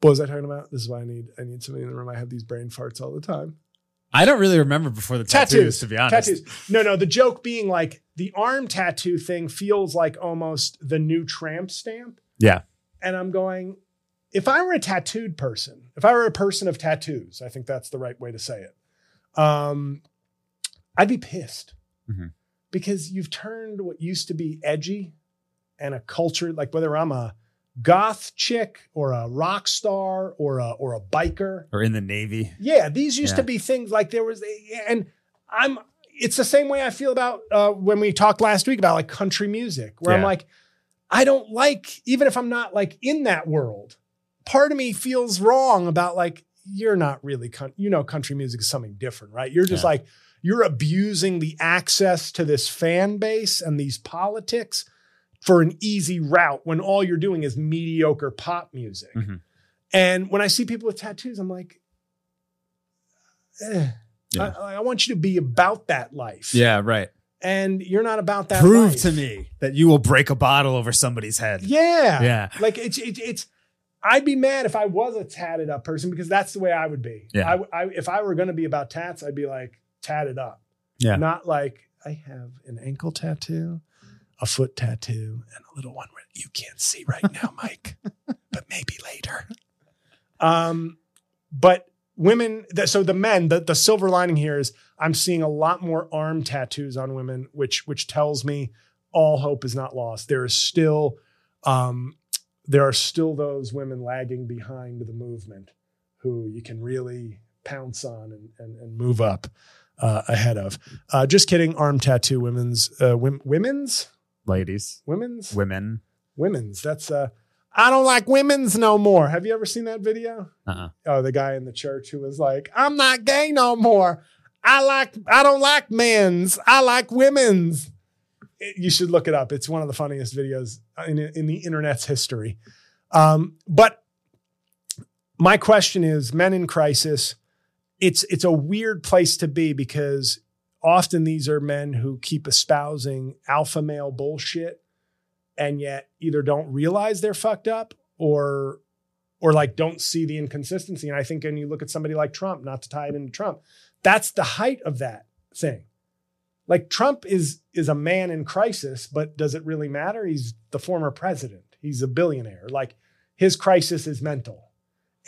what was I talking about? This is why I need I need somebody in the room. I have these brain farts all the time. I don't really remember before the tattoos, tattoos to be honest. Tattoos. No, no. The joke being like the arm tattoo thing feels like almost the new tramp stamp. Yeah. And I'm going, if I were a tattooed person, if I were a person of tattoos, I think that's the right way to say it. Um, I'd be pissed Mhm. because you've turned what used to be edgy and a culture, like whether I'm a goth chick or a rock star or a or a biker, Or in the Navy. yeah, these used to be things like there was, and I'm. It's the same way I feel about uh, when we talked last week about like country music, where I'm like, I don't like even if I'm not like in that world. Part of me feels wrong about like you're not really, coun- you know, country music is something different, right? You're just Yeah. like you're abusing the access to this fan base and these politics for an easy route when all you're doing is mediocre pop music. Mhm. And when I see people with tattoos, I'm like, eh. Yeah. I, I want you to be about that life. Yeah, right. And you're not about that Prove life. to me that you will break a bottle over somebody's head. Yeah. Yeah. Like it's, it's, it's, I'd be mad if I was a tatted up person because that's the way I would be. Yeah. I, I, if I were going to be about tats, I'd be like tatted up. Yeah. Not like I have an ankle tattoo, a foot tattoo, and a little one where you can't see right now, Mike, but maybe later. Um, but women, th- so the men, the, the silver lining here is I'm seeing a lot more arm tattoos on women, which which tells me all hope is not lost. There is still, um, there are still those women lagging behind the movement who you can really pounce on and and, and move up uh, ahead of. Uh, just kidding. Arm tattoo, women's, uh, wom- women's, Ladies, women's, women. women's. That's uh, I don't like women's no more. Have you ever seen that video? Uh-uh. Oh, the guy in the church who was like, "I'm not gay no more. I like, I don't like men's. I like women's." You should look it up. It's one of the funniest videos in in the internet's history. Um, but my question is, men in crisis. It's it's a weird place to be because often these are men who keep espousing alpha male bullshit and yet either don't realize they're fucked up or or like don't see the inconsistency. And I think when you look at somebody like Trump, not to tie it into Trump, that's the height of that thing. Like Trump is is a man in crisis, but does it really matter? He's the former president. He's a billionaire. Like his crisis is mental.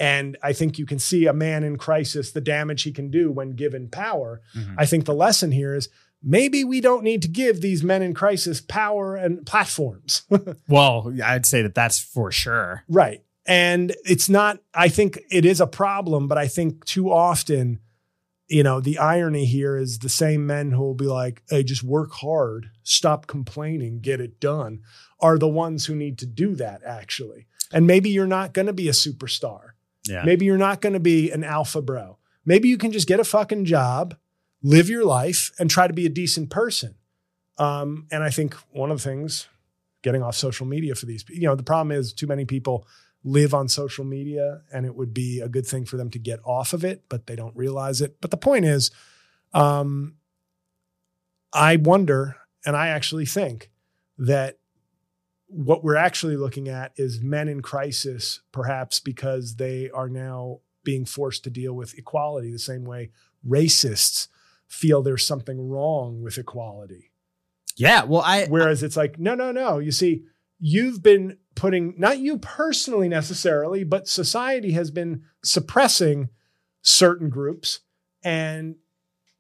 And I think you can see a man in crisis, the damage he can do when given power. Mhm. I think the lesson here is maybe we don't need to give these men in crisis power and platforms. Well, I'd say that that's for sure. Right. And it's not, I think it is a problem, but I think too often, you know, the irony here is the same men who will be like, hey, just work hard, stop complaining, get it done, are the ones who need to do that actually. And maybe you're not going to be a superstar. Yeah. Maybe you're not going to be an alpha bro. Maybe you can just get a fucking job, live your life, and try to be a decent person. Um, and I think one of the things, getting off social media for these, you know, the problem is too many people live on social media, and it would be a good thing for them to get off of it, but they don't realize it. But the point is, um, I wonder, and I actually think that what we're actually looking at is men in crisis, perhaps because they are now being forced to deal with equality the same way racists feel there's something wrong with equality. Yeah. Well, I Whereas it's like, no, no, no. You see, you've been putting, not you personally necessarily, but society has been suppressing certain groups. And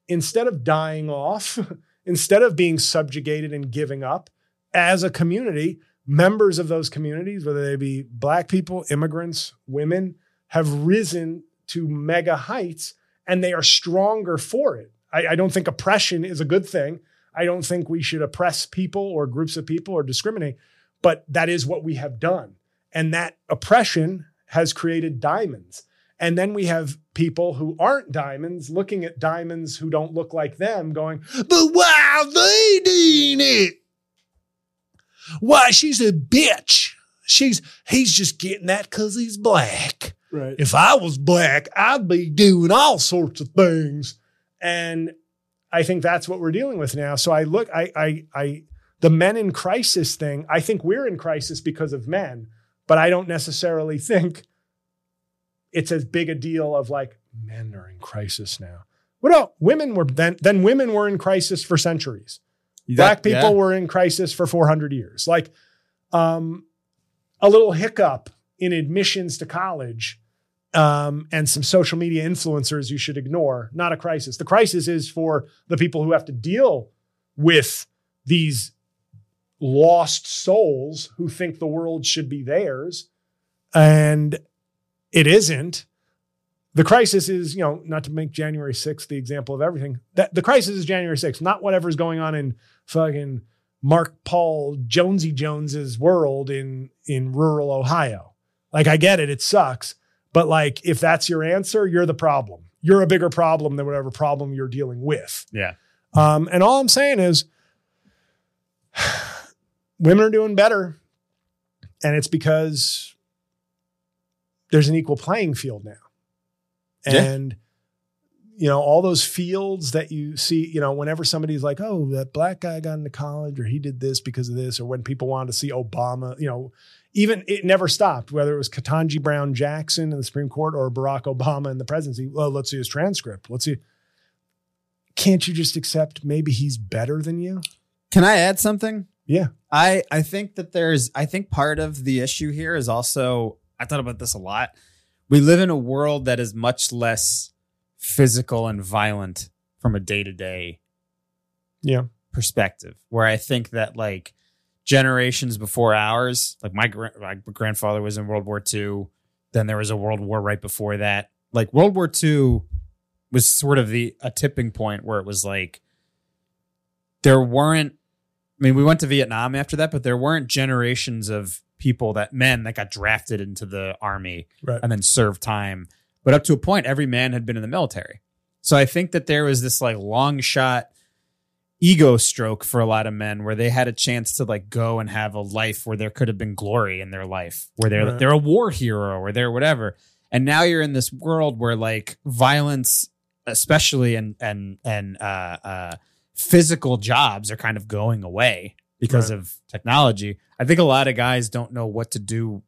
instead of dying off, instead of being subjugated and giving up as a community, members of those communities, whether they be black people, immigrants, women, have risen to mega heights and they are stronger for it. I, I don't think oppression is a good thing. I don't think we should oppress people or groups of people or discriminate, but that is what we have done. And that oppression has created diamonds. And then we have people who aren't diamonds looking at diamonds who don't look like them going, but why are they doing it? Why, she's a bitch. She's he's just getting that because he's black. right. If I was black, I'd be doing all sorts of things. And I think that's what we're dealing with now. So I look, I, I, I, the men in crisis thing, I think we're in crisis because of men, but I don't necessarily think it's as big a deal of like, men are in crisis now. What else? Women were then then women were in crisis for centuries. Black people yeah. were in crisis for 400 years. Like um, a little hiccup in admissions to college um, and some social media influencers you should ignore, not a crisis. The crisis is for the people who have to deal with these lost souls who think the world should be theirs and it isn't. The crisis is, you know, not to make January 6th the example of everything. That the crisis is January 6th, not whatever's going on in fucking Mark Paul Jonesy Jones's world in in rural Ohio. Like I get it, it sucks, but like if that's your answer, you're the problem. You're a bigger problem than whatever problem you're dealing with. Yeah. Um, and all I'm saying is women are doing better. And it's because there's an equal playing field now. Yeah. And you know, all those fields that you see, you know, whenever somebody's like, oh, that black guy got into college or he did this because of this, or when people wanted to see Obama, you know, even it never stopped, whether it was Ketanji Brown Jackson in the Supreme Court or Barack Obama in the presidency. Well, let's see his transcript. Let's see. Can't you just accept maybe he's better than you? Can I add something? Yeah. I I think that there's I think part of the issue here is also I thought about this a lot. We live in a world that is much less physical and violent from a day-to-day Yeah. perspective where I think that like generations before ours, like my, gra- my grandfather was in World War II, then there was a World War right before that. Like World War II was sort of the a tipping point where it was like there weren't I mean, we went to Vietnam after that, but there weren't generations of people that men that got drafted into the army Right. and then served time. But up to a point, every man had been in the military. So I think that there was this like long shot ego stroke for a lot of men where they had a chance to like go and have a life where there could have been glory in their life, where they're Right. they're a war hero or they're whatever. And now you're in this world where like violence, especially and and and uh uh physical jobs are kind of going away because Right. of technology. I think a lot of guys don't know what to do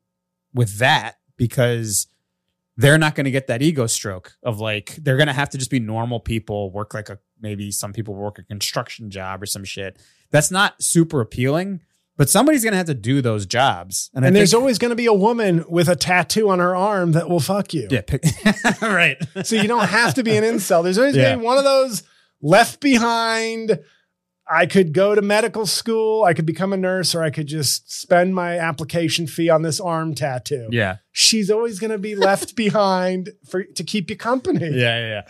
with that because they're not going to get that ego stroke of like they're going to have to just be normal people work like a maybe some people work a construction job or some shit that's not super appealing but somebody's going to have to do those jobs And, I there's think- always going to be a woman with a tattoo on her arm that will fuck you. yeah pick, right So you don't have to be an incel. There's always Yeah. going to be one of those left behind. I could go to medical school, I could become a nurse, or I could just spend my application fee on this arm tattoo. yeah She's always going to be left behind for to keep you company. yeah yeah yeah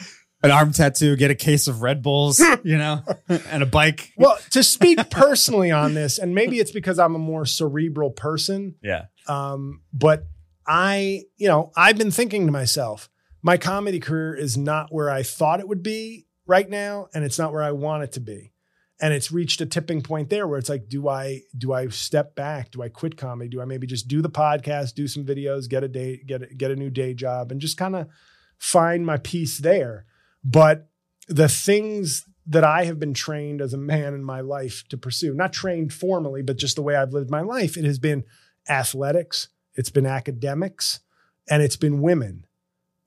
an arm tattoo get a case of red bulls you know and a bike Well, to speak personally on this, and maybe it's because I'm a more cerebral person, yeah Um, but I, you know, I've been thinking to myself, my comedy career is not where I thought it would be right now, and it's not where I want it to be. And it's reached a tipping point there where it's like, do I do I step back? Do I quit comedy? Do I maybe just do the podcast, do some videos, get a day, get a, get a new day job, and just kind of find my peace there? But the things that I have been trained as a man in my life to pursue, not trained formally, but just the way I've lived my life, it has been athletics, it's been academics, and it's been women.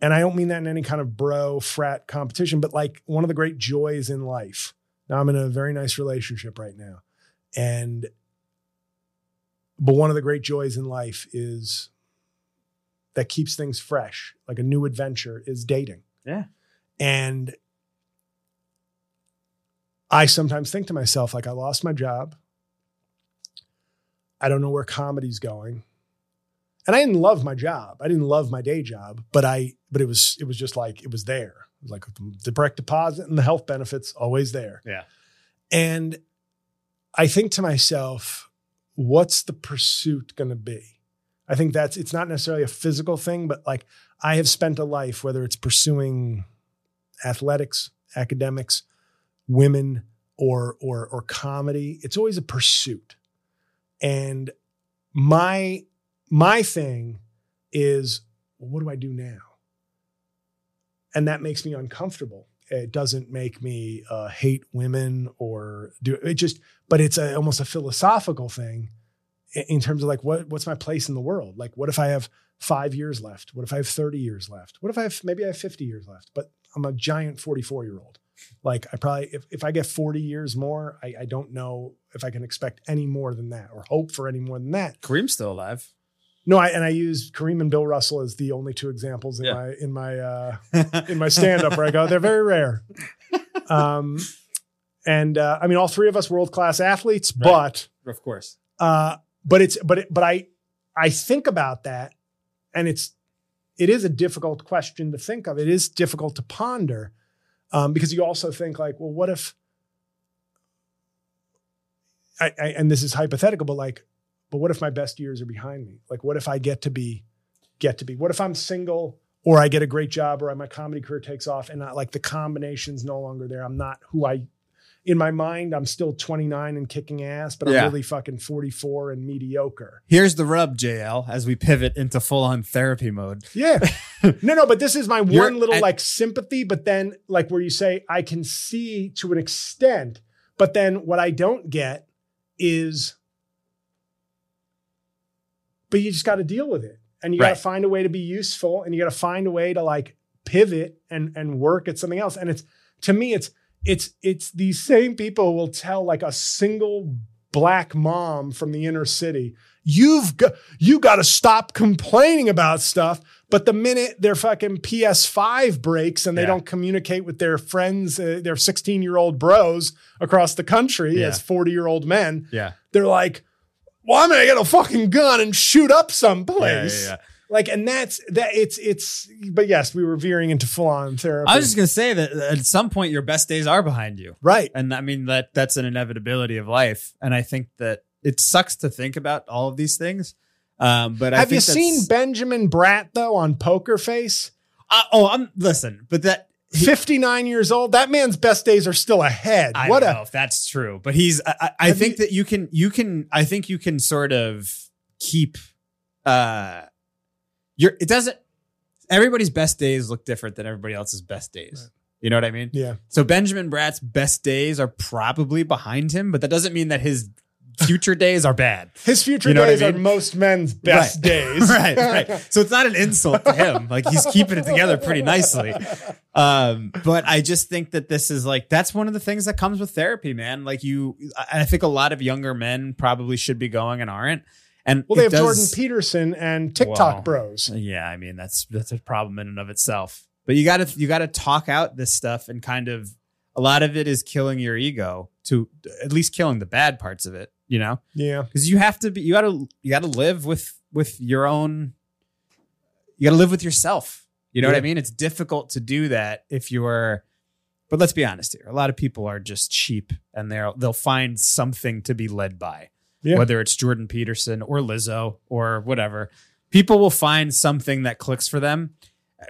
And I don't mean that in any kind of bro frat competition, but like one of the great joys in life. Now I'm in a very nice relationship right now. And but one of the great joys in life is that keeps things fresh, like a new adventure is dating. Yeah. And I sometimes think to myself, like, I lost my job. I don't know where comedy's going. And I didn't love my job. I didn't love my day job, but I, but it was, it was just like, it was there. It was like the direct deposit and the health benefits always there. Yeah. And I think to myself, what's the pursuit going to be? I think that's, it's not necessarily a physical thing, but like I have spent a life, whether it's pursuing athletics, academics, women, or, or, or comedy, it's always a pursuit. And my, my thing is, well, what do I do now? And that makes me uncomfortable. It doesn't make me uh, hate women or do it just, but it's a, almost a philosophical thing in, terms of like, what, what's my place in the world? Like, what if I have five years left? What if I have 30 years left? What if I have, maybe I have 50 years left, but I'm a giant 44 year old. Like I probably if, if I get 40 years more, I, I don't know if I can expect any more than that or hope for any more than that. Kareem's still alive. No, I and I use Kareem and Bill Russell as the only two examples in Yeah. my in my uh in my stand up where I go, they're very rare. Um and uh, I mean all three of us world class athletes, Right. but of course. uh but it's but it, but I I think about that and it's it is a difficult question to think of. It is difficult to ponder. Um, because you also think like, well, what if I, I and this is hypothetical, but like, but what if my best years are behind me? Like, what if I get to be get to be? What if I'm single or I get a great job or my comedy career takes off and not like the combination's no longer there. I'm not who I in my mind, I'm still 29 and kicking ass, but I'm really fucking 44 and mediocre. Here's the rub, JL, as we pivot into full on therapy mode. Yeah. no, no, but this is my You're one little at- like sympathy, but then like where you say I can see to an extent, but then what I don't get is but you just got to deal with it. And you got to find a way to be useful and you got to find a way to like pivot and and work at something else. And it's to me it's it's it's these same people who will tell like a single black mom from the inner city you've got you got to stop complaining about stuff but the minute their fucking ps5 breaks and they Yeah. don't communicate with their friends uh, their 16 year old bros across the country Yeah. as 40 year old men Yeah. they're like well i'm gonna get a fucking gun and shoot up someplace Yeah, yeah, yeah. like and that's that it's it's but yes we were veering into full-on therapy I was just gonna say that at some point your best days are behind you. right And I mean that that's an inevitability of life. And I think that it sucks to think about all of these things. Um, but I have you seen benjamin bratt though on poker face Uh, oh, I'm listen, but that 59 years old that man's best days are still ahead I what don't a know if that's true, but he's. I, I- think you- that you can. You can. I think you can sort of keep. Uh, your. It doesn't. Everybody's best days look different than everybody else's best days. Right. You know what I mean? yeah So Benjamin Bratt's best days are probably behind him, but that doesn't mean that his future days are bad. His future You know what I days are most men's best Right. days. right, right. So it's not an insult to him. Like he's keeping it together pretty nicely. Um, but I just think that this is like that's one of the things that comes with therapy, man. Like you, I think a lot of younger men probably should be going and aren't. And Well, they have does- Jordan Peterson and TikTok Well, bros. Yeah, I mean that's that's a problem in and of itself. But you got to you got to talk out this stuff and kind of a lot of it is killing your ego to at least killing the bad parts of it. You know, Yeah. because you have to be you got to you got to live with with your own. You got to live with yourself. You know what I mean? It's difficult to do that if you're. But let's be honest here. A lot of people are just cheap, and they'll they'll find something to be led by Yeah. whether it's Jordan Peterson or Lizzo or whatever. People will find something that clicks for them.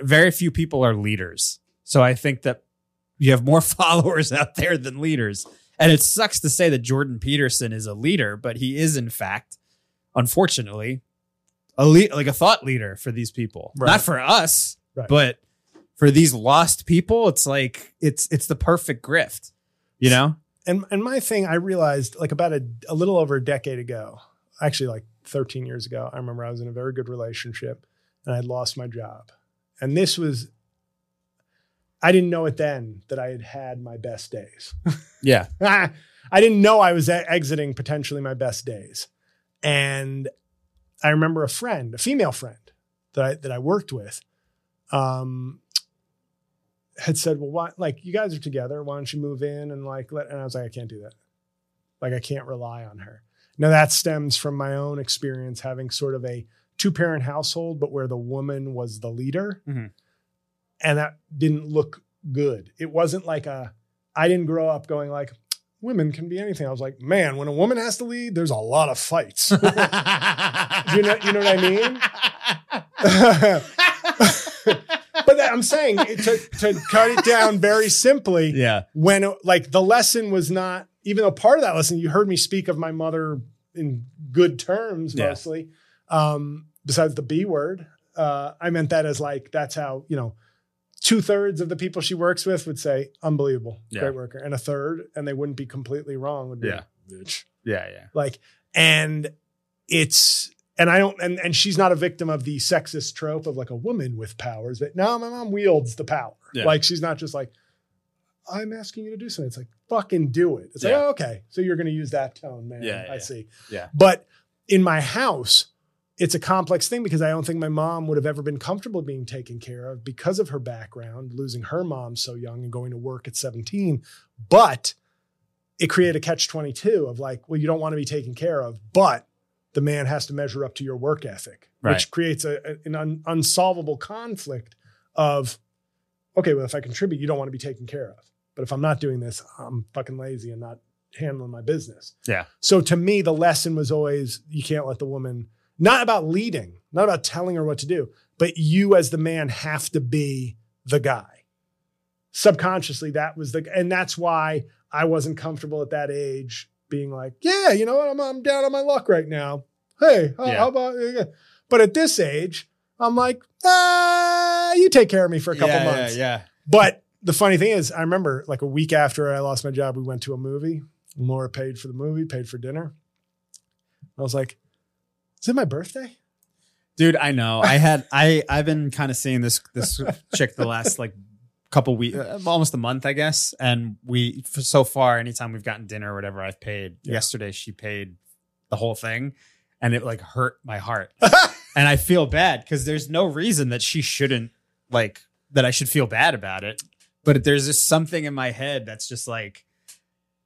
Very few people are leaders. So I think that you have more followers out there than leaders. And it sucks to say that Jordan Peterson is a leader, but he is in fact, unfortunately, a like a thought leader for these people. Right. Not for us, Right. but for these lost people, it's like it's it's the perfect grift. You know? And and my thing, I realized like about a, a little over a decade ago, actually like 13 years ago, I remember I was in a very good relationship and I had lost my job. And this was I didn't know it then that I had had my best days. Yeah. I didn't know I was exiting potentially my best days. And I remember a friend, a female friend that I, that I worked with, um, had said, well, why, like you guys are together. Why don't you move in and like, let, and I was like, I can't do that. Like I can't rely on her. Now that stems from my own experience having sort of a two parent household, but where the woman was the leader. Mhm. And that didn't look good. It wasn't like a, I didn't grow up going like, women can be anything. I was like, man, when a woman has to lead, there's a lot of fights. you know, you know what I mean? but that, I'm saying it, to, to cut it down very simply, yeah. when like the lesson was not, even though part of that lesson, you heard me speak of my mother in good terms Yeah. mostly, um, besides the B word. Uh, I meant that as like, that's how, you know, two thirds of the people she works with would say, unbelievable, Yeah. great worker. And a third, and they wouldn't be completely wrong, would be, Yeah. bitch. Yeah. Yeah. Like, and it's, and I don't, and, and she's not a victim of the sexist trope of like a woman with powers. But no, my mom wields the power. Yeah. Like she's not just like, I'm asking you to do something. It's like fucking do it. It's like, oh, okay, so you're going to use that tone, man. Yeah, yeah, I see. Yeah. But in my house, it's a complex thing because I don't think my mom would have ever been comfortable being taken care of because of her background, losing her mom so young and going to work at 17. But it created a catch 22 of like, well, you don't want to be taken care of, but the man has to measure up to your work ethic, Right. which creates a, an un, unsolvable conflict of, okay, well, if I contribute, you don't want to be taken care of. But if I'm not doing this, I'm fucking lazy and not handling my business. Yeah. So to me, the lesson was always you can't let the woman, not about leading, not about telling her what to do, but you as the man have to be the guy. Subconsciously, that was the, and that's why I wasn't comfortable at that age being like, yeah, you know what, I'm, I'm down on my luck right now. Hey, how, Yeah. how about, but at this age, I'm like, ah, you take care of me for a couple yeah, months. Yeah, But the funny thing is, I remember like a week after I lost my job, we went to a movie. Laura paid for the movie, paid for dinner. I was like, "Is it my birthday?" dude. I know. I had I I've been kind of seeing this this chick the last like couple weeks, uh, almost a month, I guess. And we for so far, anytime we've gotten dinner or whatever, I've paid. Yeah. Yesterday, she paid the whole thing, and it like hurt my heart. and I feel bad because there's no reason that she shouldn't like that I should feel bad about it. But there's just something in my head that's just like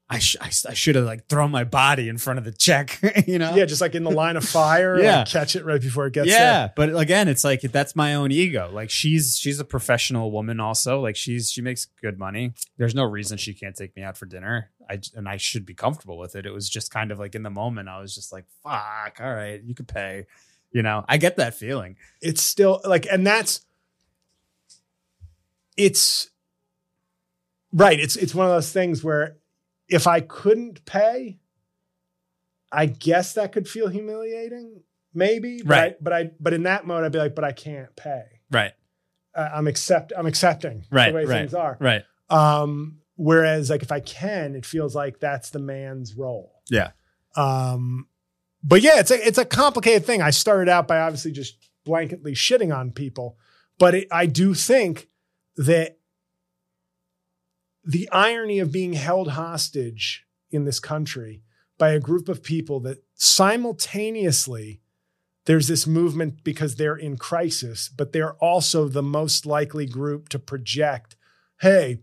I sh- I, I should have like thrown my body in front of the check, you know? yeah, just like in the line of fire, Yeah. like catch it right before it gets yeah, there. but again, it's like that's my own ego. Like she's she's a professional woman also. Like she's she makes good money. There's no reason she can't take me out for dinner. I and I should be comfortable with it. It was just kind of like in the moment I was just like, "Fuck, all right, you could pay." You know, I get that feeling. It's still like, and that's it's right. It's it's one of those things where if I couldn't pay, I guess that could feel humiliating, maybe. But Right. I, but I but in that mode, I'd be like, but I can't pay. Right. uh, I'm accept I'm accepting Right, the way right, things are. Right. Um, whereas like if I can, it feels like that's the man's role. Yeah. Um, but yeah, it's a it's a complicated thing. I started out by obviously just blanketly shitting on people, but it, I do think that the irony of being held hostage in this country by a group of people that simultaneously there's this movement because they're in crisis, but they're also the most likely group to project, hey,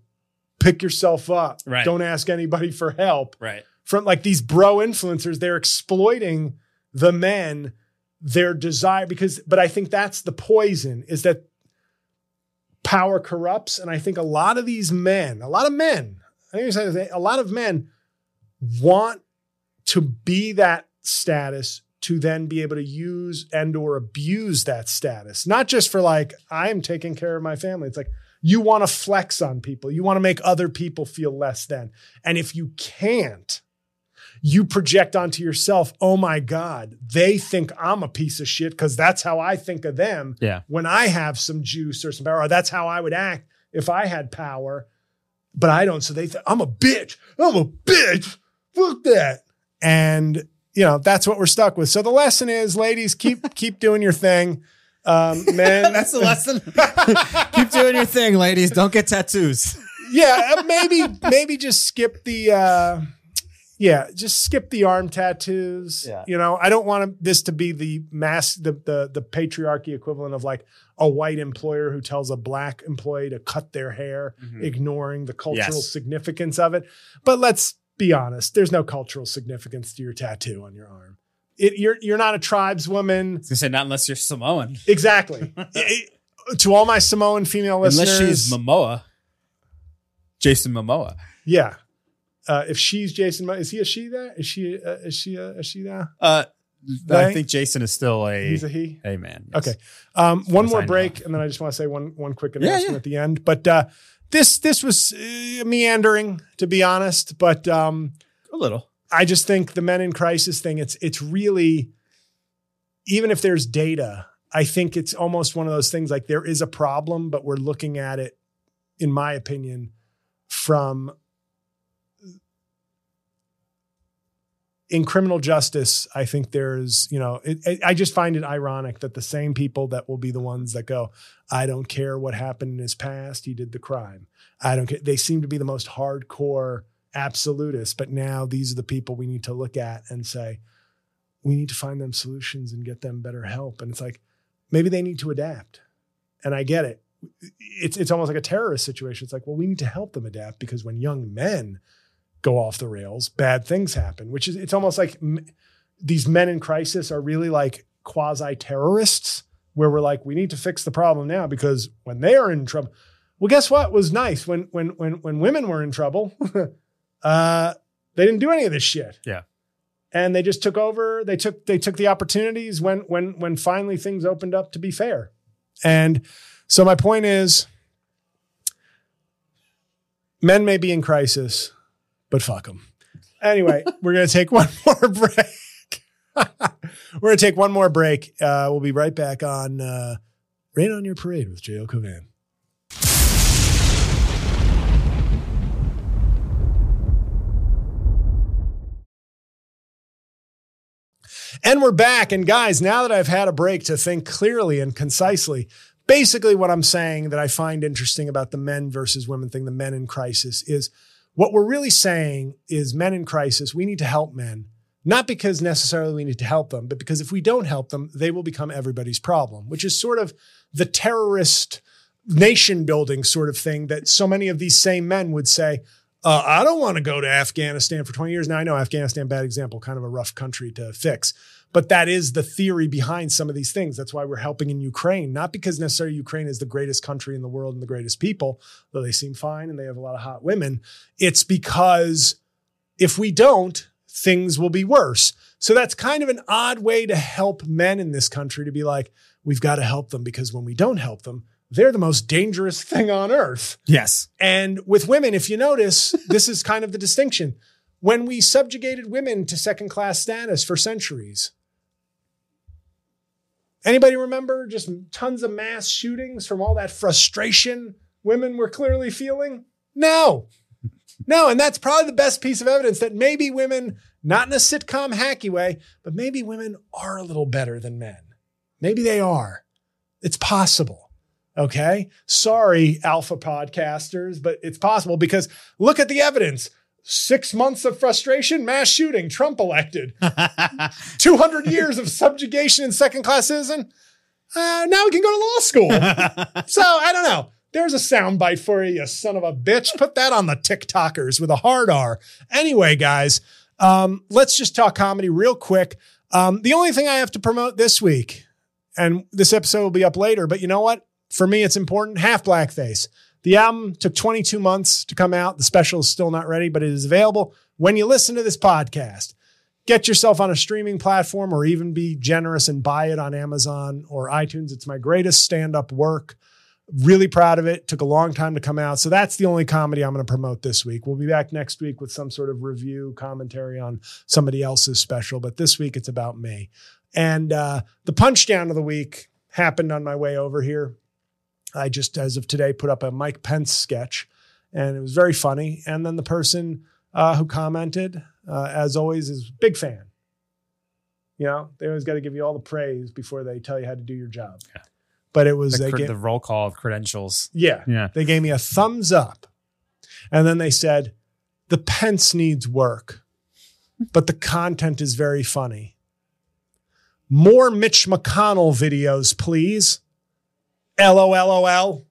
pick yourself up. Right. Don't ask anybody for help. Right. From like these bro influencers, they're exploiting the men, their desire, because, but I think that's the poison is that power corrupts. And I think a lot of these men, a lot of men, I think it's a lot of men want to be that status to then be able to use and or abuse that status. Not just for like i'm taking care of my family. It's like you want to flex on people. You want to make other people feel less than. And if you can't you project onto yourself oh my god they think i'm a piece of shit because that's how i think of them Yeah. when i have some juice or some power or that's how i would act if i had power but i don't so they think i'm a bitch i'm a bitch fuck that and you know that's what we're stuck with so the lesson is ladies keep keep doing your thing um men That's the lesson. Keep doing your thing, ladies. Don't get tattoos. yeah, uh, maybe maybe just skip the uh yeah, just skip the arm tattoos. Yeah. You know, I don't want this to be the mass the the the patriarchy equivalent of like a white employer who tells a black employee to cut their hair, mm-hmm. ignoring the cultural Yes. significance of it. But let's be honest, there's no cultural significance to your tattoo on your arm. It, you're you're not a tribeswoman. I was gonna say not unless you're Samoan. Exactly. It- to all my Samoan female listeners, Unless she's Momoa. Jason Momoa. Yeah. Uh, if she's Jason, is he a she there? Is she uh, is she a, is she there? Uh, I think Jason is still a He's a he. a man. yes. Okay. Um, one more break, and then I just want to say one one quick Yeah, announcement yeah. at the end. But uh, this this was uh, meandering, to be honest. But um, a little. I just think the men in crisis thing. It's it's really, even if there's data, I think it's almost one of those things. Like there is a problem, but we're looking at it, in my opinion, from in criminal justice, I think there's, you know, it, it, I just find it ironic that the same people that will be the ones that go, I don't care what happened in his past, he did the crime. I don't care. They seem to be the most hardcore absolutists, but now these are the people we need to look at and say, we need to find them solutions and get them better help. And it's like, maybe they need to adapt. And I get it. It's, it's almost like a terrorist situation. It's like, well, we need to help them adapt because when young men go off the rails, bad things happen, which is, it's almost like m- these men in crisis are really like quasi terrorists where we're like, we need to fix the problem now because when they are in trouble, well, guess what was nice when, when, when, when women were in trouble, uh, they didn't do any of this shit. Yeah. And they just took over. They took, they took the opportunities when, when, when finally things opened up to be fair. And so my point is men may be in crisis, but fuck them. Anyway, we're going to take one more break. we're going to take one more break. Uh, we'll be right back on uh, Rain on Your Parade with J.L. Cauvin. And we're back. And guys, now that I've had a break to think clearly and concisely, basically what I'm saying that I find interesting about the men versus women thing, the men in crisis, is what we're really saying is men in crisis, we need to help men, not because necessarily we need to help them, but because if we don't help them, they will become everybody's problem, which is sort of the terrorist nation building sort of thing that so many of these same men would say, uh, I don't want to go to Afghanistan for 20 years. Now I know Afghanistan, bad example, kind of a rough country to fix. But that is the theory behind some of these things. That's why we're helping in Ukraine, not because necessarily Ukraine is the greatest country in the world and the greatest people, though they seem fine and they have a lot of hot women. It's because if we don't, things will be worse. So that's kind of an odd way to help men in this country to be like, we've got to help them because when we don't help them, they're the most dangerous thing on earth. Yes. And with women, if you notice, this is kind of the distinction. When we subjugated women to second class status for centuries, anybody remember just tons of mass shootings from all that frustration women were clearly feeling? No. No, and that's probably the best piece of evidence that maybe women, not in a sitcom hacky way, but maybe women are a little better than men. Maybe they are. It's possible. Okay. Sorry, alpha podcasters, but it's possible because look at the evidence. Six months of frustration, mass shooting, Trump elected. 200 years of subjugation and second class citizen. Uh, now we can go to law school. so I don't know. There's a soundbite for you, you son of a bitch. Put that on the TikTokers with a hard R. Anyway, guys, um, let's just talk comedy real quick. Um, the only thing I have to promote this week, and this episode will be up later, but you know what? For me, it's important. Half Blackface. The album took 22 months to come out. The special is still not ready, but it is available when you listen to this podcast. Get yourself on a streaming platform or even be generous and buy it on Amazon or iTunes. It's my greatest stand up work. Really proud of it. Took a long time to come out. So that's the only comedy I'm going to promote this week. We'll be back next week with some sort of review commentary on somebody else's special, but this week it's about me. And uh, the punchdown of the week happened on my way over here. I just, as of today, put up a Mike Pence sketch, and it was very funny. And then the person uh, who commented, uh, as always, is big fan. You know, they always got to give you all the praise before they tell you how to do your job. Yeah. But it was The, cr- ga- the roll call of credentials. yeah, Yeah. they gave me a thumbs up, and then they said, "The Pence needs work, but the content is very funny. More Mitch McConnell videos, please." LOLOL.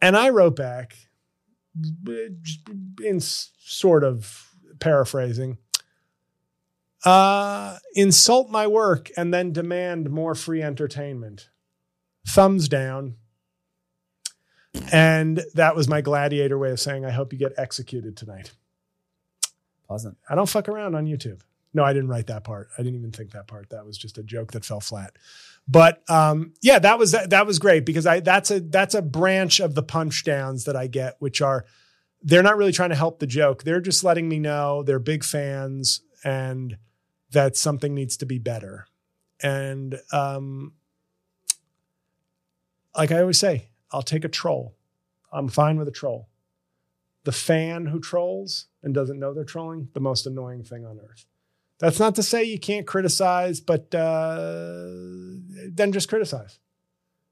And I wrote back, in sort of paraphrasing, uh, insult my work and then demand more free entertainment. Thumbs down. And that was my gladiator way of saying, I hope you get executed tonight. Pleasant. I don't fuck around on YouTube. No, I didn't write that part. I didn't even think that part. That was just a joke that fell flat. But um, yeah, that was that, was great because I that's a that's a branch of the punch downs that I get, which are they're not really trying to help the joke. They're just letting me know they're big fans and that something needs to be better. And um, like I always say, I'll take a troll. I'm fine with a troll. the fan who trolls and doesn't know they're trolling, the most annoying thing on earth. That's not to say you can't criticize, but uh, then just criticize.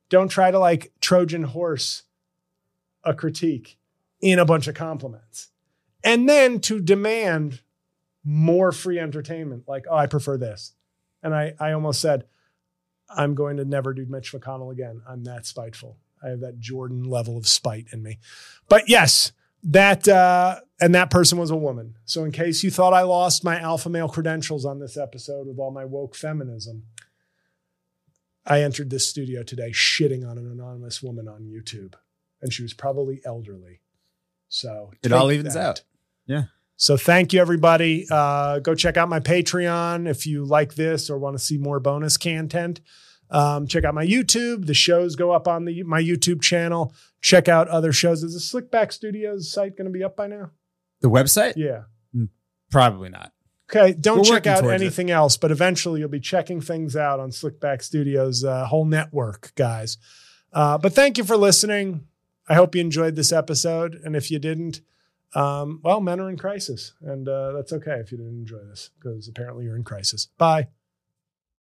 Don't try to like Trojan horse a critique in a bunch of compliments. And then to demand more free entertainment, like, oh, I prefer this. And I, I almost said, I'm going to never do Mitch McConnell again. I'm that spiteful. I have that Jordan level of spite in me. But yes, that uh, and that person was a woman. So in case you thought I lost my alpha male credentials on this episode with all my woke feminism, I entered this studio today shitting on an anonymous woman on YouTube, and she was probably elderly. So It all take evens that. out. Yeah. So thank you, everybody. Uh, go check out my Patreon if you like this or want to see more bonus content. Um, check out my YouTube. The shows go up on the my YouTube channel. Check out other shows. Is the Slickback Studios site going to be up by now? The website? Yeah. Probably not. Okay. Don't We're check out towards it. anything else, but eventually you'll be checking things out on Slickback Studios' uh, whole network, guys. Uh, but thank you for listening. I hope you enjoyed this episode. And if you didn't, um, well, men are in crisis. And uh, that's okay if you didn't enjoy this because apparently you're in crisis. Bye.